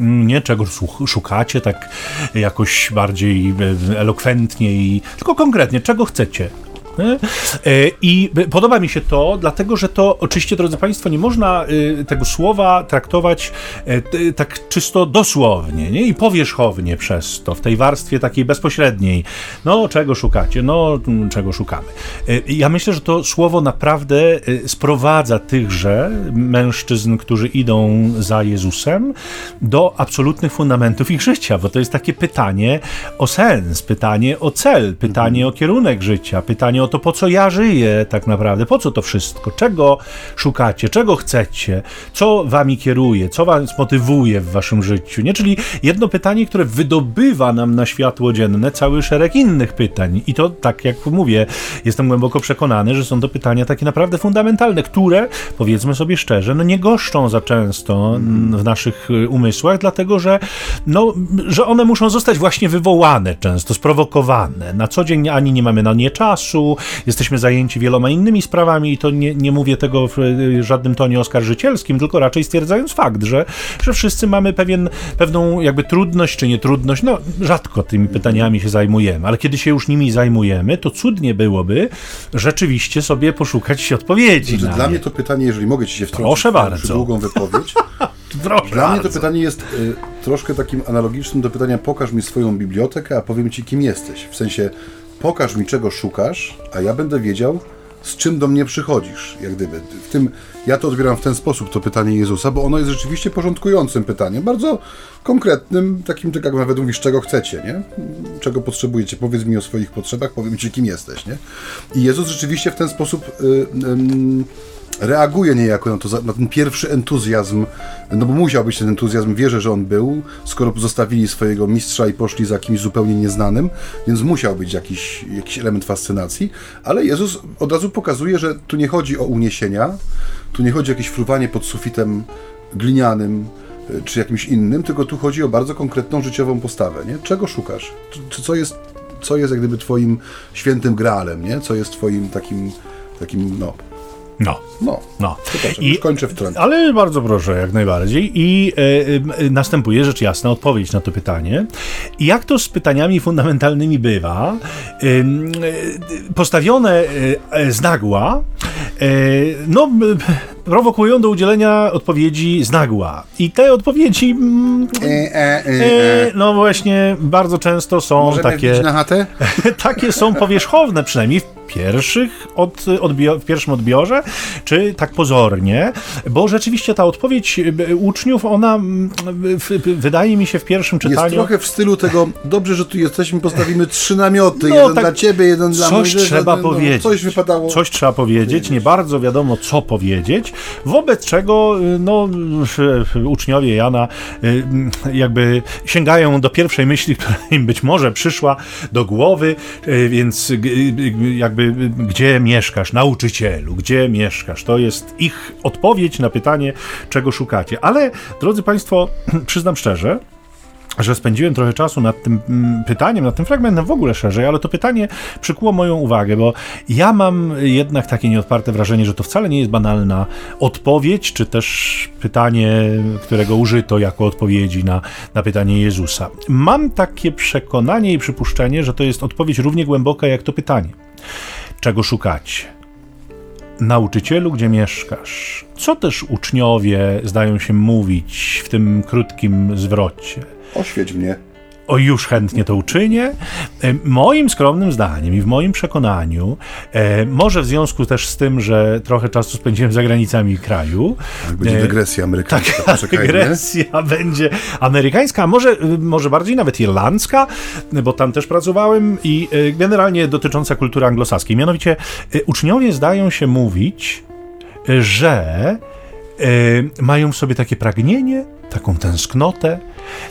Mm, Nie czego szukacie, tak jakoś bardziej e, elokwentnie tylko konkretnie, czego chcecie. E, I podoba mi się to, dlatego że to oczywiście, drodzy Państwo, nie można y, tego słowa traktować e, tak czysto dosłownie nie? i powierzchownie przez to, w tej warstwie takiej bezpośredniej. No, czego szukacie? No, mm, czego szukamy? E, Ja myślę, że to słowo naprawdę e, sprowadza tychże mężczyzn, którzy idą za Jezusem, do absolutnych fundamentów ich życia, bo to jest takie pytanie o sens, pytanie o cel, pytanie o kierunek życia, pytanie o o to, po co ja żyję tak naprawdę, po co to wszystko, czego szukacie, czego chcecie, co wami kieruje, co was motywuje w waszym życiu, nie? Czyli jedno pytanie, które wydobywa nam na światło dzienne cały szereg innych pytań. I to, tak jak mówię, jestem głęboko przekonany, że są to pytania takie naprawdę fundamentalne, które, powiedzmy sobie szczerze, no nie goszczą za często w naszych umysłach, dlatego że, no, że one muszą zostać właśnie wywołane często, sprowokowane. Na co dzień ani nie mamy na nie czasu, jesteśmy zajęci wieloma innymi sprawami i to nie, nie mówię tego w żadnym tonie oskarżycielskim, tylko raczej stwierdzając fakt, że, że wszyscy mamy pewien, pewną jakby trudność czy nietrudność, no rzadko tymi pytaniami się zajmujemy, ale kiedy się już nimi zajmujemy, to cudnie byłoby rzeczywiście sobie poszukać odpowiedzi. Znaczy, dla nie. mnie to pytanie, jeżeli mogę ci się wtrącić Proszę bardzo. długą wypowiedź, Proszę Dla bardzo. mnie to pytanie jest y, troszkę takim analogicznym do pytania pokaż mi swoją bibliotekę, a powiem ci kim jesteś. W sensie pokaż mi czego szukasz, a ja będę wiedział z czym do mnie przychodzisz, jak gdyby. W tym, ja to odbieram w ten sposób, to pytanie Jezusa, bo ono jest rzeczywiście porządkującym pytaniem, bardzo konkretnym, takim, tak jak nawet mówisz, czego chcecie, nie? Czego potrzebujecie, powiedz mi o swoich potrzebach, powiem ci, kim jesteś, nie? I Jezus rzeczywiście w ten sposób y, y, reaguje niejako na, to, na ten pierwszy entuzjazm, no bo musiał być ten entuzjazm, wierzę, że on był, skoro zostawili swojego mistrza i poszli za kimś zupełnie nieznanym, więc musiał być jakiś, jakiś element fascynacji, ale Jezus od razu pokazuje, że tu nie chodzi o uniesienia, tu nie chodzi o jakieś fruwanie pod sufitem glinianym, y, czy jakimś innym, tylko tu chodzi o bardzo konkretną życiową postawę, nie? Czego szukasz? Czy, co jest, co jest jak gdyby twoim świętym graalem, nie? Co jest twoim takim, takim no, no. No, no. I, już kończę w trend. Ale bardzo proszę, jak najbardziej. I e, e, następuje rzecz jasna odpowiedź na to pytanie. I jak to z pytaniami fundamentalnymi bywa, e, postawione e, z nagła, no, prowokują do udzielenia odpowiedzi z nagła. I te odpowiedzi, mm, e, no właśnie, bardzo często są Możemy takie. na chatę? takie są powierzchowne, przynajmniej w pierwszych od, odbio- w pierwszym odbiorze, czy tak pozornie, bo rzeczywiście ta odpowiedź y, uczniów, ona w, wydaje mi się w pierwszym czytaniu... Jest trochę w stylu tego, dobrze, że tu jesteśmy, postawimy trzy namioty, no, jeden tak, dla ciebie, jeden dla Coś Mojżesza, trzeba no, powiedzieć. Coś wypadało. Coś trzeba powiedzieć, nie bardzo wiadomo, co powiedzieć, wobec czego y, no, uczniowie Jana y, jakby sięgają do pierwszej myśli, która im być może przyszła do głowy, więc jakby gdzie mieszkasz, nauczycielu, gdzie mieszkasz? To jest ich odpowiedź na pytanie, czego szukacie. Ale, drodzy Państwo, przyznam szczerze, że spędziłem trochę czasu nad tym mm, pytaniem, nad tym fragmentem w ogóle szerzej, ale to pytanie przykuło moją uwagę, bo ja mam jednak takie nieodparte wrażenie, że to wcale nie jest banalna odpowiedź, czy też pytanie, którego użyto jako odpowiedzi na, na pytanie Jezusa. Mam takie przekonanie i przypuszczenie, że to jest odpowiedź równie głęboka jak to pytanie. Czego szukacie? Nauczycielu, gdzie mieszkasz? Co też uczniowie zdają się mówić w tym krótkim zwrocie? Oświeć mnie. O, już chętnie to uczynię. E, moim skromnym zdaniem i w moim przekonaniu, e, może w związku też z tym, że trochę czasu spędziłem za granicami kraju. Tak, będzie dygresja amerykańska. Tak, dygresja będzie amerykańska, a może, może bardziej nawet irlandzka, bo tam też pracowałem i generalnie dotycząca kultury anglosaskiej. Mianowicie uczniowie zdają się mówić, że mają w sobie takie pragnienie, taką tęsknotę,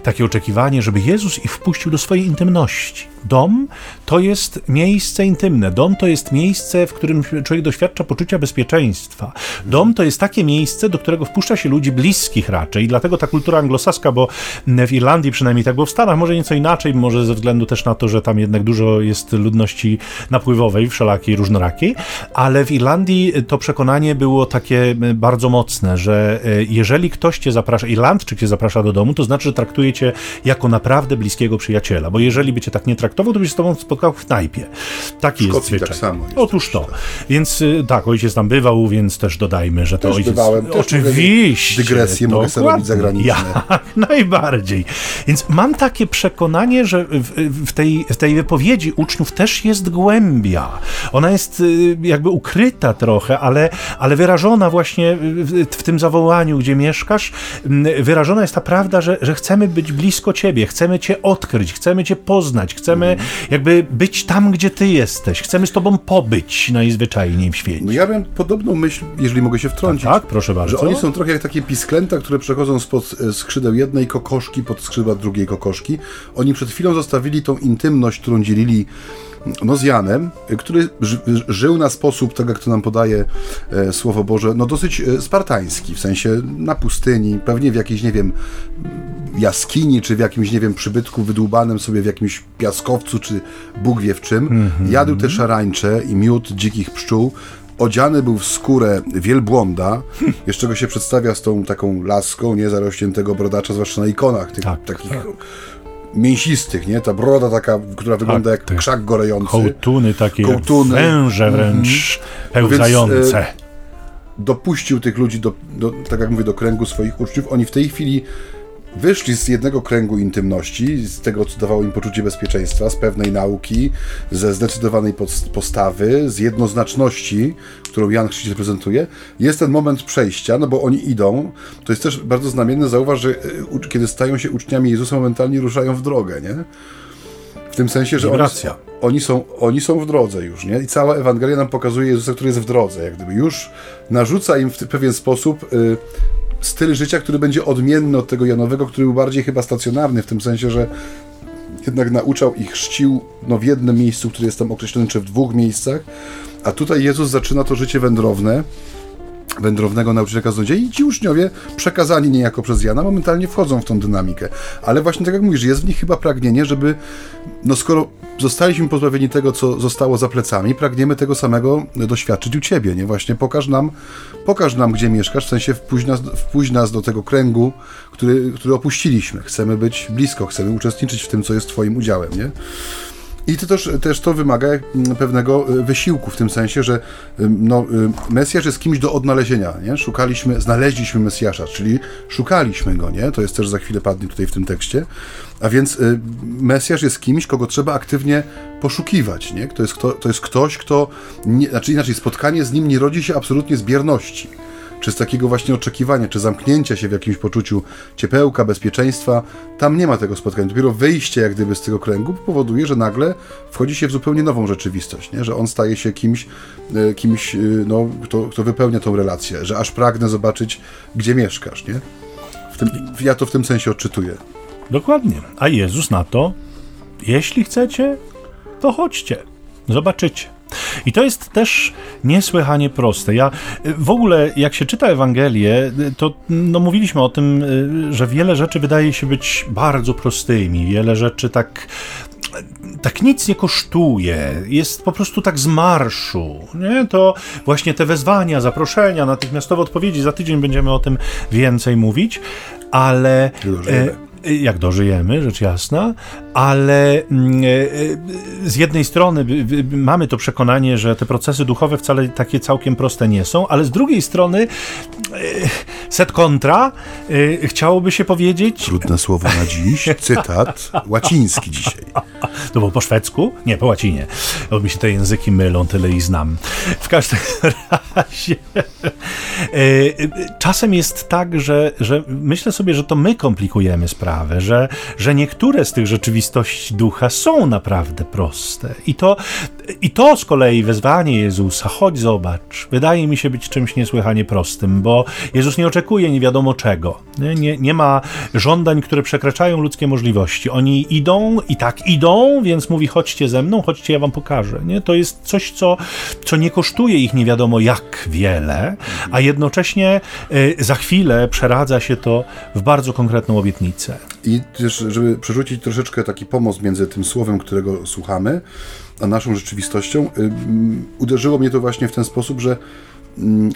takie oczekiwanie, żeby Jezus ich wpuścił do swojej intymności. Dom to jest miejsce intymne. Dom to jest miejsce, w którym człowiek doświadcza poczucia bezpieczeństwa. Dom to jest takie miejsce, do którego wpuszcza się ludzi bliskich raczej. Dlatego ta kultura anglosaska, bo w Irlandii przynajmniej tak było, w Stanach może nieco inaczej, może ze względu też na to, że tam jednak dużo jest ludności napływowej, wszelakiej, różnorakiej, ale w Irlandii to przekonanie było takie bardzo mocne, że e, jeżeli ktoś cię zaprasza, Irlandczyk cię zaprasza do domu, to znaczy, że traktuje cię jako naprawdę bliskiego przyjaciela, bo jeżeli by cię tak nie traktował, to byś z tobą spotkał w knajpie. Taki jest zwyczaj. tak samo. Jest Otóż to. Tak. Więc y, tak, ojciec tam bywał, więc też dodajmy, że to też ojciec... Bywałem, też Oczywiście. Dygresję mogę sobie robić zagraniczne. Najbardziej. Więc mam takie przekonanie, że w, w, tej, w tej wypowiedzi uczniów też jest głębia. Ona jest y, jakby ukryta trochę, ale, ale wyrażona właśnie w, w tym zawołaniu, gdzie mieszkasz, wyrażona jest ta prawda, że, że chcesz chcemy być blisko Ciebie, chcemy Cię odkryć, chcemy Cię poznać, chcemy jakby być tam, gdzie Ty jesteś, chcemy z Tobą pobyć najzwyczajniej w świecie. No ja miałem podobną myśl, jeżeli mogę się wtrącić. Tak, proszę bardzo. Że oni są trochę jak takie pisklęta, które przechodzą spod e, skrzydeł jednej kokoszki pod skrzydła drugiej kokoszki. Oni przed chwilą zostawili tą intymność, którą dzielili no, z Janem, który ży, żył na sposób, tak jak to nam podaje e, Słowo Boże, no dosyć e, spartański, w sensie na pustyni, pewnie w jakiejś, nie wiem, jaskini, czy w jakimś, nie wiem, przybytku wydłubanym sobie w jakimś piaskowcu, czy Bóg wie w czym. Mm -hmm. Jadł te szarańcze i miód dzikich pszczół, odziany był w skórę wielbłąda, jeszcze go się przedstawia z tą taką laską, nie, zarośniętego brodacza, zwłaszcza na ikonach tych Tak, takich tak. Mięsistych, nie, ta broda taka, która wygląda jak te krzak gorejący. Kołtuny takie, Kołtuny. węże wręcz pełzające. Więc, dopuścił tych ludzi, do, do, tak jak mówię, do kręgu swoich uczniów. Oni w tej chwili wyszli z jednego kręgu intymności, z tego, co dawało im poczucie bezpieczeństwa, z pewnej nauki, ze zdecydowanej pos- postawy, z jednoznaczności, którą Jan Chrzciciel prezentuje. Jest ten moment przejścia, no bo oni idą. To jest też bardzo znamienne, zauważ, że u- kiedy stają się uczniami Jezusa, momentalnie ruszają w drogę, nie? W tym sensie, że oni, oni, są, oni są w drodze już, nie? I cała Ewangelia nam pokazuje Jezusa, który jest w drodze, jak gdyby już narzuca im w pewien sposób y, styl życia, który będzie odmienny od tego Janowego, który był bardziej chyba stacjonarny, w tym sensie, że jednak nauczał ich, chrzcił no, w jednym miejscu, które jest tam określone, czy w dwóch miejscach, a tutaj Jezus zaczyna to życie wędrowne, wędrownego nauczyciela kaznodziei i ci uczniowie, przekazani niejako przez Jana, momentalnie wchodzą w tą dynamikę. Ale właśnie tak jak mówisz, jest w nich chyba pragnienie, żeby, no skoro zostaliśmy pozbawieni tego, co zostało za plecami, pragniemy tego samego doświadczyć u Ciebie, nie? Właśnie pokaż nam, pokaż nam, gdzie mieszkasz, w sensie wpuść nas, wpuść nas do tego kręgu, który, który opuściliśmy. Chcemy być blisko, chcemy uczestniczyć w tym, co jest Twoim udziałem, nie? I to też, też to wymaga mm, pewnego y, wysiłku, w tym sensie, że y, no, y, Mesjasz jest kimś do odnalezienia. Nie? Szukaliśmy, znaleźliśmy Mesjasza, czyli szukaliśmy go, nie? To jest też za chwilę padnie tutaj w tym tekście. A więc Mesjasz jest kimś, kogo trzeba aktywnie poszukiwać. Nie? To, jest kto, to jest ktoś, kto. Nie, znaczy inaczej, spotkanie z nim nie rodzi się absolutnie z bierności czy z takiego właśnie oczekiwania, czy zamknięcia się w jakimś poczuciu ciepełka, bezpieczeństwa. Tam nie ma tego spotkania. Dopiero wyjście jak gdyby z tego kręgu powoduje, że nagle wchodzi się w zupełnie nową rzeczywistość, nie? że on staje się kimś, e, kimś e, no, kto, kto wypełnia tą relację, że aż pragnę zobaczyć, gdzie mieszkasz. Nie? Tym, ja to w tym sensie odczytuję. Dokładnie. A Jezus na to, jeśli chcecie, to chodźcie, zobaczycie. I to jest też niesłychanie proste. Ja w ogóle, jak się czyta Ewangelię, to no, mówiliśmy o tym, y, że wiele rzeczy wydaje się być bardzo prostymi. Wiele rzeczy tak tak nic nie kosztuje, jest po prostu tak z marszu, nie? To właśnie te wezwania, zaproszenia, natychmiastowe odpowiedzi, za tydzień będziemy o tym więcej mówić, ale... E, jak dożyjemy, rzecz jasna, ale mm, e, z jednej strony mamy to przekonanie, że te procesy duchowe wcale takie całkiem proste nie są, ale z drugiej strony e, set kontra e, chciałoby się powiedzieć, Trudne słowo na dziś, cytat łaciński dzisiaj. to było po szwedzku? Nie, po łacinie. Bo mi się te języki mylą, tyle i znam. W każdym razie. e, e, Czasem jest tak, że, że myślę sobie, że to my komplikujemy sprawę, że, że niektóre z tych rzeczywistości ducha są naprawdę proste. I to, I to z kolei wezwanie Jezusa, chodź zobacz, wydaje mi się być czymś niesłychanie prostym, bo Jezus nie oczekuje nie wiadomo czego. Nie, nie, ma żądań, które przekraczają ludzkie możliwości. Oni idą i tak idą, więc mówi: chodźcie ze mną, chodźcie, ja wam pokażę. Nie? To jest coś, co, co nie kosztuje ich nie wiadomo jak wiele, a jednocześnie y, za chwilę przeradza się to w bardzo konkretną obietnicę. I też, żeby przerzucić troszeczkę taki pomost między tym słowem, którego słuchamy, a naszą rzeczywistością, ym, uderzyło mnie to właśnie w ten sposób, że ym,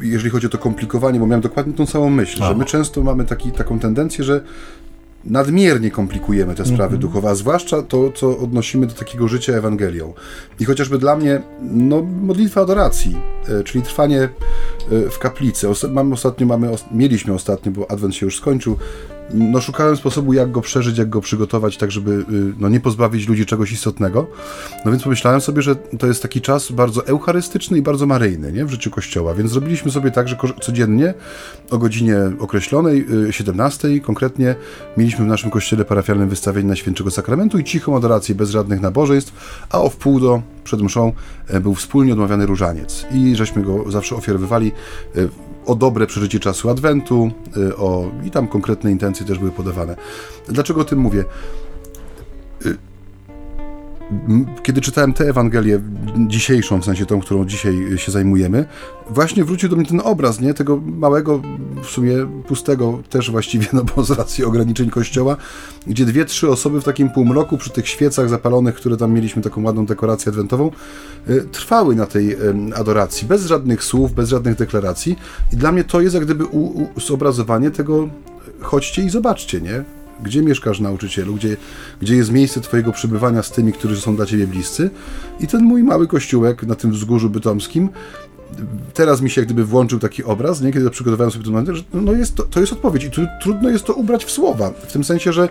jeżeli chodzi o to komplikowanie, bo miałem dokładnie tą samą myśl, że my często mamy taki, taką tendencję, że nadmiernie komplikujemy te sprawy duchowe, a zwłaszcza to, co odnosimy do takiego życia Ewangelią. I chociażby dla mnie, no, modlitwa adoracji, e, czyli trwanie e, w kaplicy. Osta- mamy ostatnio, mamy, mieliśmy ostatnio, bo Adwent się już skończył, no, szukałem sposobu, jak go przeżyć, jak go przygotować, tak żeby y, no, nie pozbawić ludzi czegoś istotnego. No więc pomyślałem sobie, że to jest taki czas bardzo eucharystyczny i bardzo maryjny nie? w życiu Kościoła, więc zrobiliśmy sobie tak, że codziennie o godzinie określonej, 17 y, konkretnie, mieliśmy w naszym kościele parafialnym wystawienie na Świętego Sakramentu i cichą adorację bez żadnych nabożeństw, a o wpół do przed mszą e, był wspólnie odmawiany różaniec i żeśmy go zawsze ofiarowywali e, o dobre przeżycie czasu Adwentu, y, o, i tam konkretne intencje też były podawane. Dlaczego o tym mówię? Kiedy czytałem tę Ewangelię, dzisiejszą, w sensie tą, którą dzisiaj się zajmujemy, właśnie wrócił do mnie ten obraz, nie? Tego małego, w sumie pustego też właściwie, no bo z racji ograniczeń kościoła, gdzie dwie, trzy osoby w takim półmroku przy tych świecach zapalonych, które tam mieliśmy, taką ładną dekorację adwentową, y, trwały na tej adoracji, bez żadnych słów, bez żadnych deklaracji. I dla mnie to jest jak gdyby u, u, zobrazowanie tego chodźcie i zobaczcie, nie? Gdzie mieszkasz, nauczycielu? Gdzie, gdzie jest miejsce Twojego przebywania z tymi, którzy są dla Ciebie bliscy? I ten mój mały kościółek na tym wzgórzu bytomskim, teraz mi się jak gdyby włączył taki obraz, nie? kiedy przygotowałem sobie ten moment, że no jest to, to jest odpowiedź i tu, trudno jest to ubrać w słowa, w tym sensie, że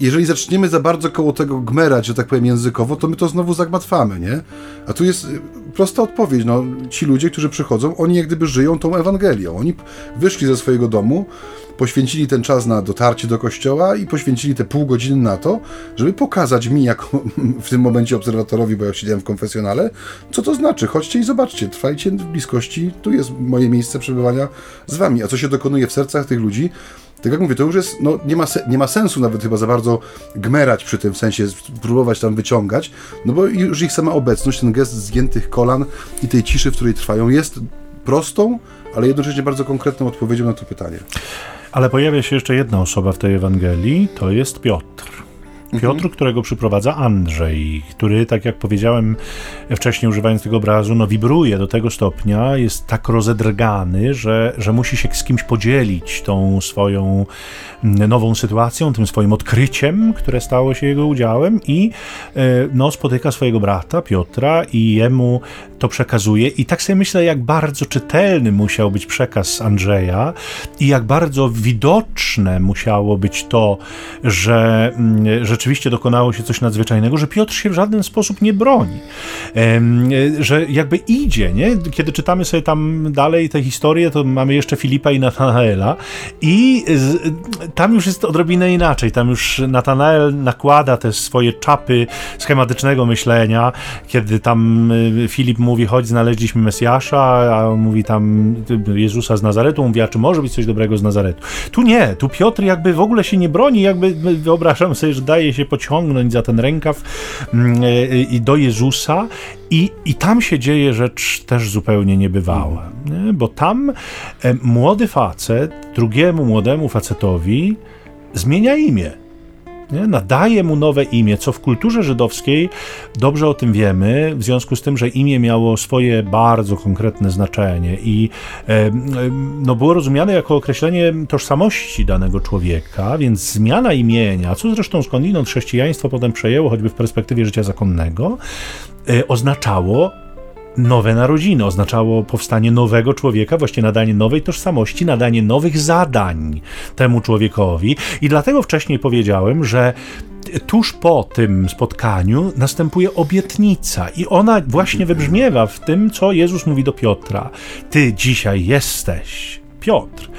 jeżeli zaczniemy za bardzo koło tego gmerać, że tak powiem językowo, to my to znowu zagmatwamy, nie? A tu jest y, prosta odpowiedź, no, ci ludzie, którzy przychodzą, oni jak gdyby żyją tą Ewangelią, oni wyszli ze swojego domu, poświęcili ten czas na dotarcie do kościoła i poświęcili te pół godziny na to, żeby pokazać mi, jako w tym momencie obserwatorowi, bo ja siedziałem w konfesjonale, co to znaczy. Chodźcie i zobaczcie, trwajcie w bliskości, tu jest moje miejsce przebywania z wami. A co się dokonuje w sercach tych ludzi, tak jak mówię, to już jest, no nie ma, nie ma sensu nawet chyba za bardzo gmerać przy tym, w sensie próbować tam wyciągać, no bo już ich sama obecność, ten gest zgiętych kolan i tej ciszy, w której trwają, jest prostą, ale jednocześnie bardzo konkretną odpowiedzią na to pytanie. Ale pojawia się jeszcze jedna osoba w tej Ewangelii, to jest Piotr. Piotr, mhm. którego przyprowadza Andrzej, który, tak jak powiedziałem wcześniej, używając tego obrazu, no wibruje do tego stopnia, jest tak rozedrgany, że, że musi się z kimś podzielić tą swoją nową sytuacją, tym swoim odkryciem, które stało się jego udziałem i e, no, spotyka swojego brata Piotra i jemu to przekazuje. I tak sobie myślę, jak bardzo czytelny musiał być przekaz Andrzeja i jak bardzo widoczne musiało być to, że, mm, rzeczywiście dokonało się coś nadzwyczajnego, że Piotr się w żaden sposób nie broni, że jakby idzie, nie? Kiedy czytamy sobie tam dalej tę historię, to mamy jeszcze Filipa i Natanaela i tam już jest odrobinę inaczej, tam już Natanael nakłada te swoje czapy schematycznego myślenia, kiedy tam y, Filip mówi, chodź, znaleźliśmy Mesjasza, a on mówi tam Jezusa z Nazaretu, mówi, a czy może być coś dobrego z Nazaretu? Tu nie, tu Piotr jakby w ogóle się nie broni, jakby wyobrażam sobie, że daje się pociągnąć za ten rękaw mm, i do Jezusa i, i tam się dzieje rzecz też zupełnie niebywała, nie? bo tam e, młody facet drugiemu młodemu facetowi zmienia imię. Nie? Nadaje mu nowe imię, co w kulturze żydowskiej dobrze o tym wiemy, w związku z tym, że imię miało swoje bardzo konkretne znaczenie i e, no, było rozumiane jako określenie tożsamości danego człowieka, więc zmiana imienia, co zresztą skądinąd chrześcijaństwo potem przejęło, choćby w perspektywie życia zakonnego, e, oznaczało nowe narodziny, oznaczało powstanie nowego człowieka, właściwie nadanie nowej tożsamości, nadanie nowych zadań temu człowiekowi. I dlatego wcześniej powiedziałem, że tuż po tym spotkaniu następuje obietnica, i ona właśnie wybrzmiewa w tym, co Jezus mówi do Piotra: Ty dzisiaj jesteś Piotr,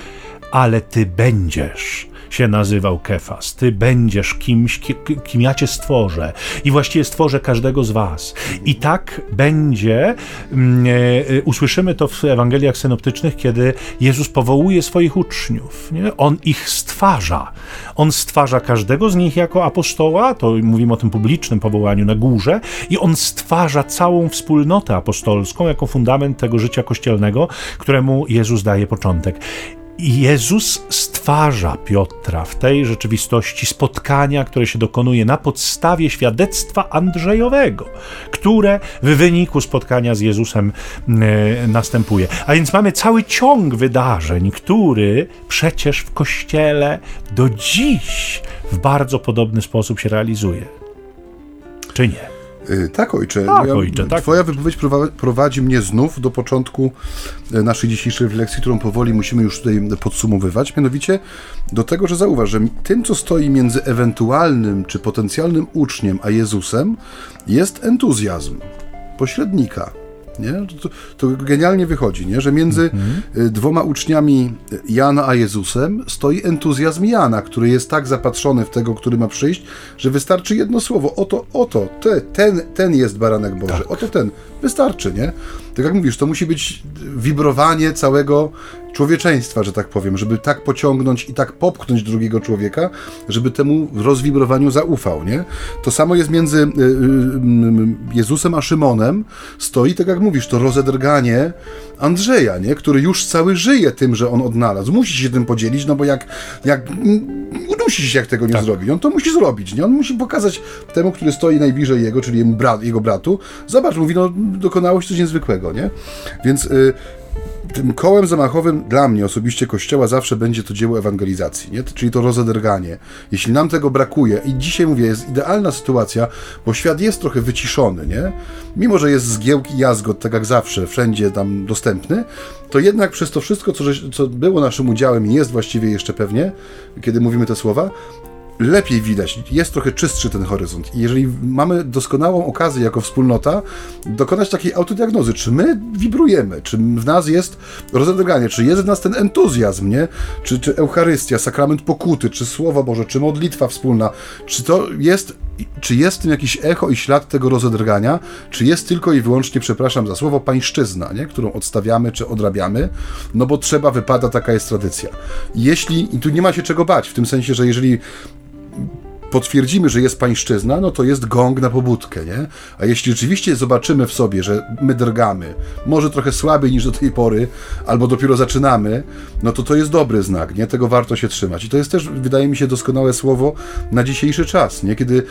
ale ty będziesz się nazywał Kefas. Ty będziesz kimś, kim ja cię stworzę i właściwie stworzę każdego z was. I tak będzie, mm, e, usłyszymy to w Ewangeliach synoptycznych, kiedy Jezus powołuje swoich uczniów. Nie? On ich stwarza. On stwarza każdego z nich jako apostoła, to mówimy o tym publicznym powołaniu na górze, i on stwarza całą wspólnotę apostolską jako fundament tego życia kościelnego, któremu Jezus daje początek. Jezus stwarza Piotra w tej rzeczywistości spotkania, które się dokonuje na podstawie świadectwa Andrzejowego, które w wyniku spotkania z Jezusem e, następuje. A więc mamy cały ciąg wydarzeń, który przecież w Kościele do dziś w bardzo podobny sposób się realizuje. Czy nie? Y, Tak, ojcze. Tak, Moja- ojcze, tak. Twoja wypowiedź prowa- prowadzi mnie znów do początku e, naszej dzisiejszej refleksji, którą powoli musimy już tutaj podsumowywać. Mianowicie do tego, że zauważ, że tym, co stoi między ewentualnym czy potencjalnym uczniem a Jezusem, jest entuzjazm pośrednika. Nie? To, to genialnie wychodzi, nie? że między y, dwoma uczniami Jana a Jezusem stoi entuzjazm Jana, który jest tak zapatrzony w tego, który ma przyjść, że wystarczy jedno słowo. Oto, oto, te, ten, ten jest baranek Boży. Oto ten. Wystarczy, nie? Tak jak mówisz, to musi być wibrowanie całego człowieczeństwa, że tak powiem, żeby tak pociągnąć i tak popchnąć drugiego człowieka, żeby temu rozwibrowaniu zaufał, nie? To samo jest między y, y, y, Jezusem a Szymonem. Stoi, tak jak mówisz, to rozedrganie Andrzeja, nie? Który już cały żyje tym, że on odnalazł. Musi się tym podzielić, no bo jak, jak udusi się, jak tego nie zrobi. On to musi zrobić, nie? On musi pokazać temu, który stoi najbliżej jego, czyli brat, jego bratu. Zobacz, mówi, no dokonało się coś niezwykłego, nie? Więc... Y, tym kołem zamachowym dla mnie osobiście Kościoła zawsze będzie to dzieło ewangelizacji, nie? czyli to rozedrganie. Jeśli nam tego brakuje i dzisiaj mówię, jest idealna sytuacja, bo świat jest trochę wyciszony, nie? Mimo, że jest zgiełk i jazgot, tak jak zawsze, wszędzie tam dostępny, to jednak przez to wszystko, co, co było naszym udziałem i jest właściwie jeszcze pewnie, kiedy mówimy te słowa, lepiej widać, jest trochę czystszy ten horyzont. I jeżeli mamy doskonałą okazję jako wspólnota dokonać takiej autodiagnozy, czy my wibrujemy, czy w nas jest rozedrganie, czy jest w nas ten entuzjazm, nie? Czy, czy Eucharystia, sakrament pokuty, czy Słowo Boże, czy modlitwa wspólna, czy to jest, czy jest w tym jakiś echo i ślad tego rozedrgania, czy jest tylko i wyłącznie, przepraszam za słowo, pańszczyzna, nie? którą odstawiamy, czy odrabiamy, no bo trzeba, wypada, taka jest tradycja. Jeśli, i tu nie ma się czego bać, w tym sensie, że jeżeli potwierdzimy, że jest pańszczyzna, no to jest gong na pobudkę, nie? A jeśli rzeczywiście zobaczymy w sobie, że my drgamy, może trochę słabiej niż do tej pory, albo dopiero zaczynamy, no to to jest dobry znak, nie? Tego warto się trzymać. I to jest też, wydaje mi się, doskonałe słowo na dzisiejszy czas, nie? Kiedy y,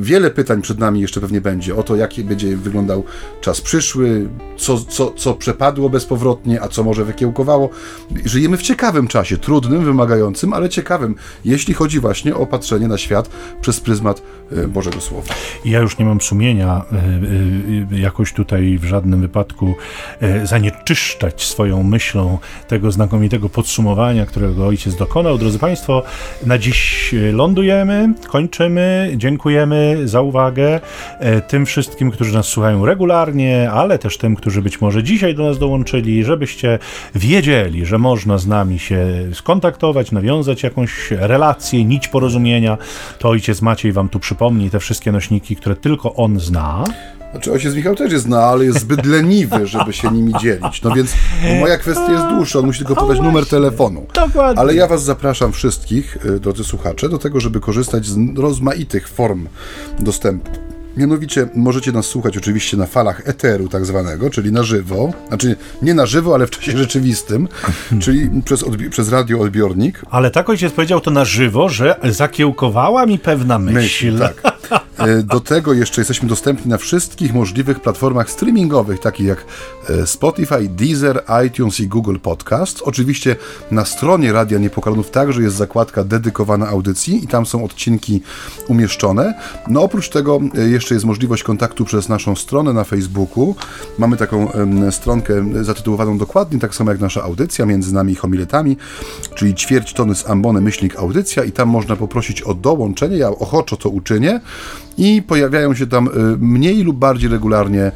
wiele pytań przed nami jeszcze pewnie będzie o to, jaki będzie wyglądał czas przyszły, co, co, co przepadło bezpowrotnie, a co może wykiełkowało. Żyjemy w ciekawym czasie, trudnym, wymagającym, ale ciekawym, jeśli chodzi właśnie o patrzenie na świat przez pryzmat y, Bożego Słowa. Ja już nie mam sumienia y, y, jakoś tutaj w żadnym wypadku zanieczyszczać swoją myślą tego znakomitego podsumowania, którego ojciec dokonał. Drodzy Państwo, na dziś lądujemy, kończymy. Dziękujemy za uwagę tym wszystkim, którzy nas słuchają regularnie, ale też tym, którzy być może dzisiaj do nas dołączyli, żebyście wiedzieli, że można z nami się skontaktować, nawiązać jakąś relację, nić porozumienia. To ojciec Maciej wam tu przypomni te wszystkie nośniki, które tylko on zna. Znaczy ojciec Michał też jest zna, ale jest zbyt leniwy, żeby się nimi dzielić. No więc moja kwestia jest dłuższa, on musi tylko podać numer telefonu. Dokładnie. Ale ja was zapraszam wszystkich, y, drodzy słuchacze, do tego, żeby korzystać z rozmaitych form dostępu. Mianowicie możecie nas słuchać oczywiście na falach eteru tak zwanego, czyli na żywo, znaczy nie na żywo, ale w czasie rzeczywistym, czyli przez, odbi- przez radioodbiornik. Ale tak ojciec powiedział to na żywo, że zakiełkowała mi pewna myśl. Myśl, tak. E, Do tego jeszcze jesteśmy dostępni na wszystkich możliwych platformach streamingowych, takich jak e, Spotify, Deezer, iTunes i Google Podcast. Oczywiście na stronie Radia Niepokalanów także jest zakładka dedykowana audycji i tam są odcinki umieszczone. No oprócz tego e, jeszcze jest możliwość kontaktu przez naszą stronę na Facebooku. Mamy taką stronkę zatytułowaną dokładnie, tak samo jak nasza audycja, między nami i homiletami, czyli ćwierć tony z ambony myślnik audycja i tam można poprosić o dołączenie, ja ochoczo to uczynię i pojawiają się tam y, mniej lub bardziej regularnie y,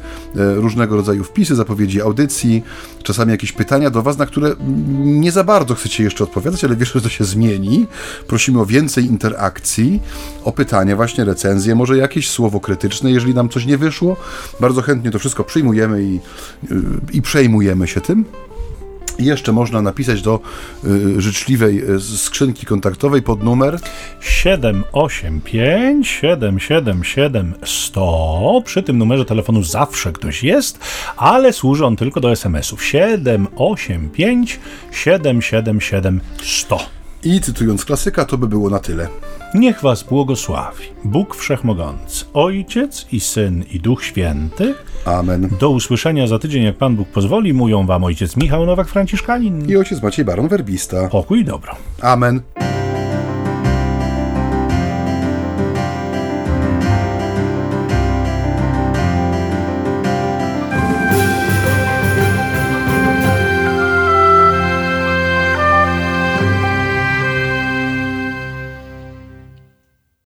różnego rodzaju wpisy, zapowiedzi audycji, czasami jakieś pytania do Was, na które nie za bardzo chcecie jeszcze odpowiadać, ale wierzę, że to się zmieni. Prosimy o więcej interakcji, o pytania, właśnie recenzje, może jakieś słowo krytyczne, jeżeli nam coś nie wyszło. Bardzo chętnie to wszystko przyjmujemy i, y, i przejmujemy się tym. Jeszcze można napisać do y, życzliwej y, skrzynki kontaktowej pod numer 785 777 100. Przy tym numerze telefonu zawsze ktoś jest, ale służy on tylko do SMS-ów. 785 777 100. i cytując klasyka, to by było na tyle. Niech was błogosławi Bóg Wszechmogący, Ojciec i Syn i Duch Święty. Amen. Do usłyszenia za tydzień, jak Pan Bóg pozwoli, mówią wam ojciec Michał Nowak-Franciszkanin. I ojciec Maciej Baron Werbista. Pokój i dobro. Amen.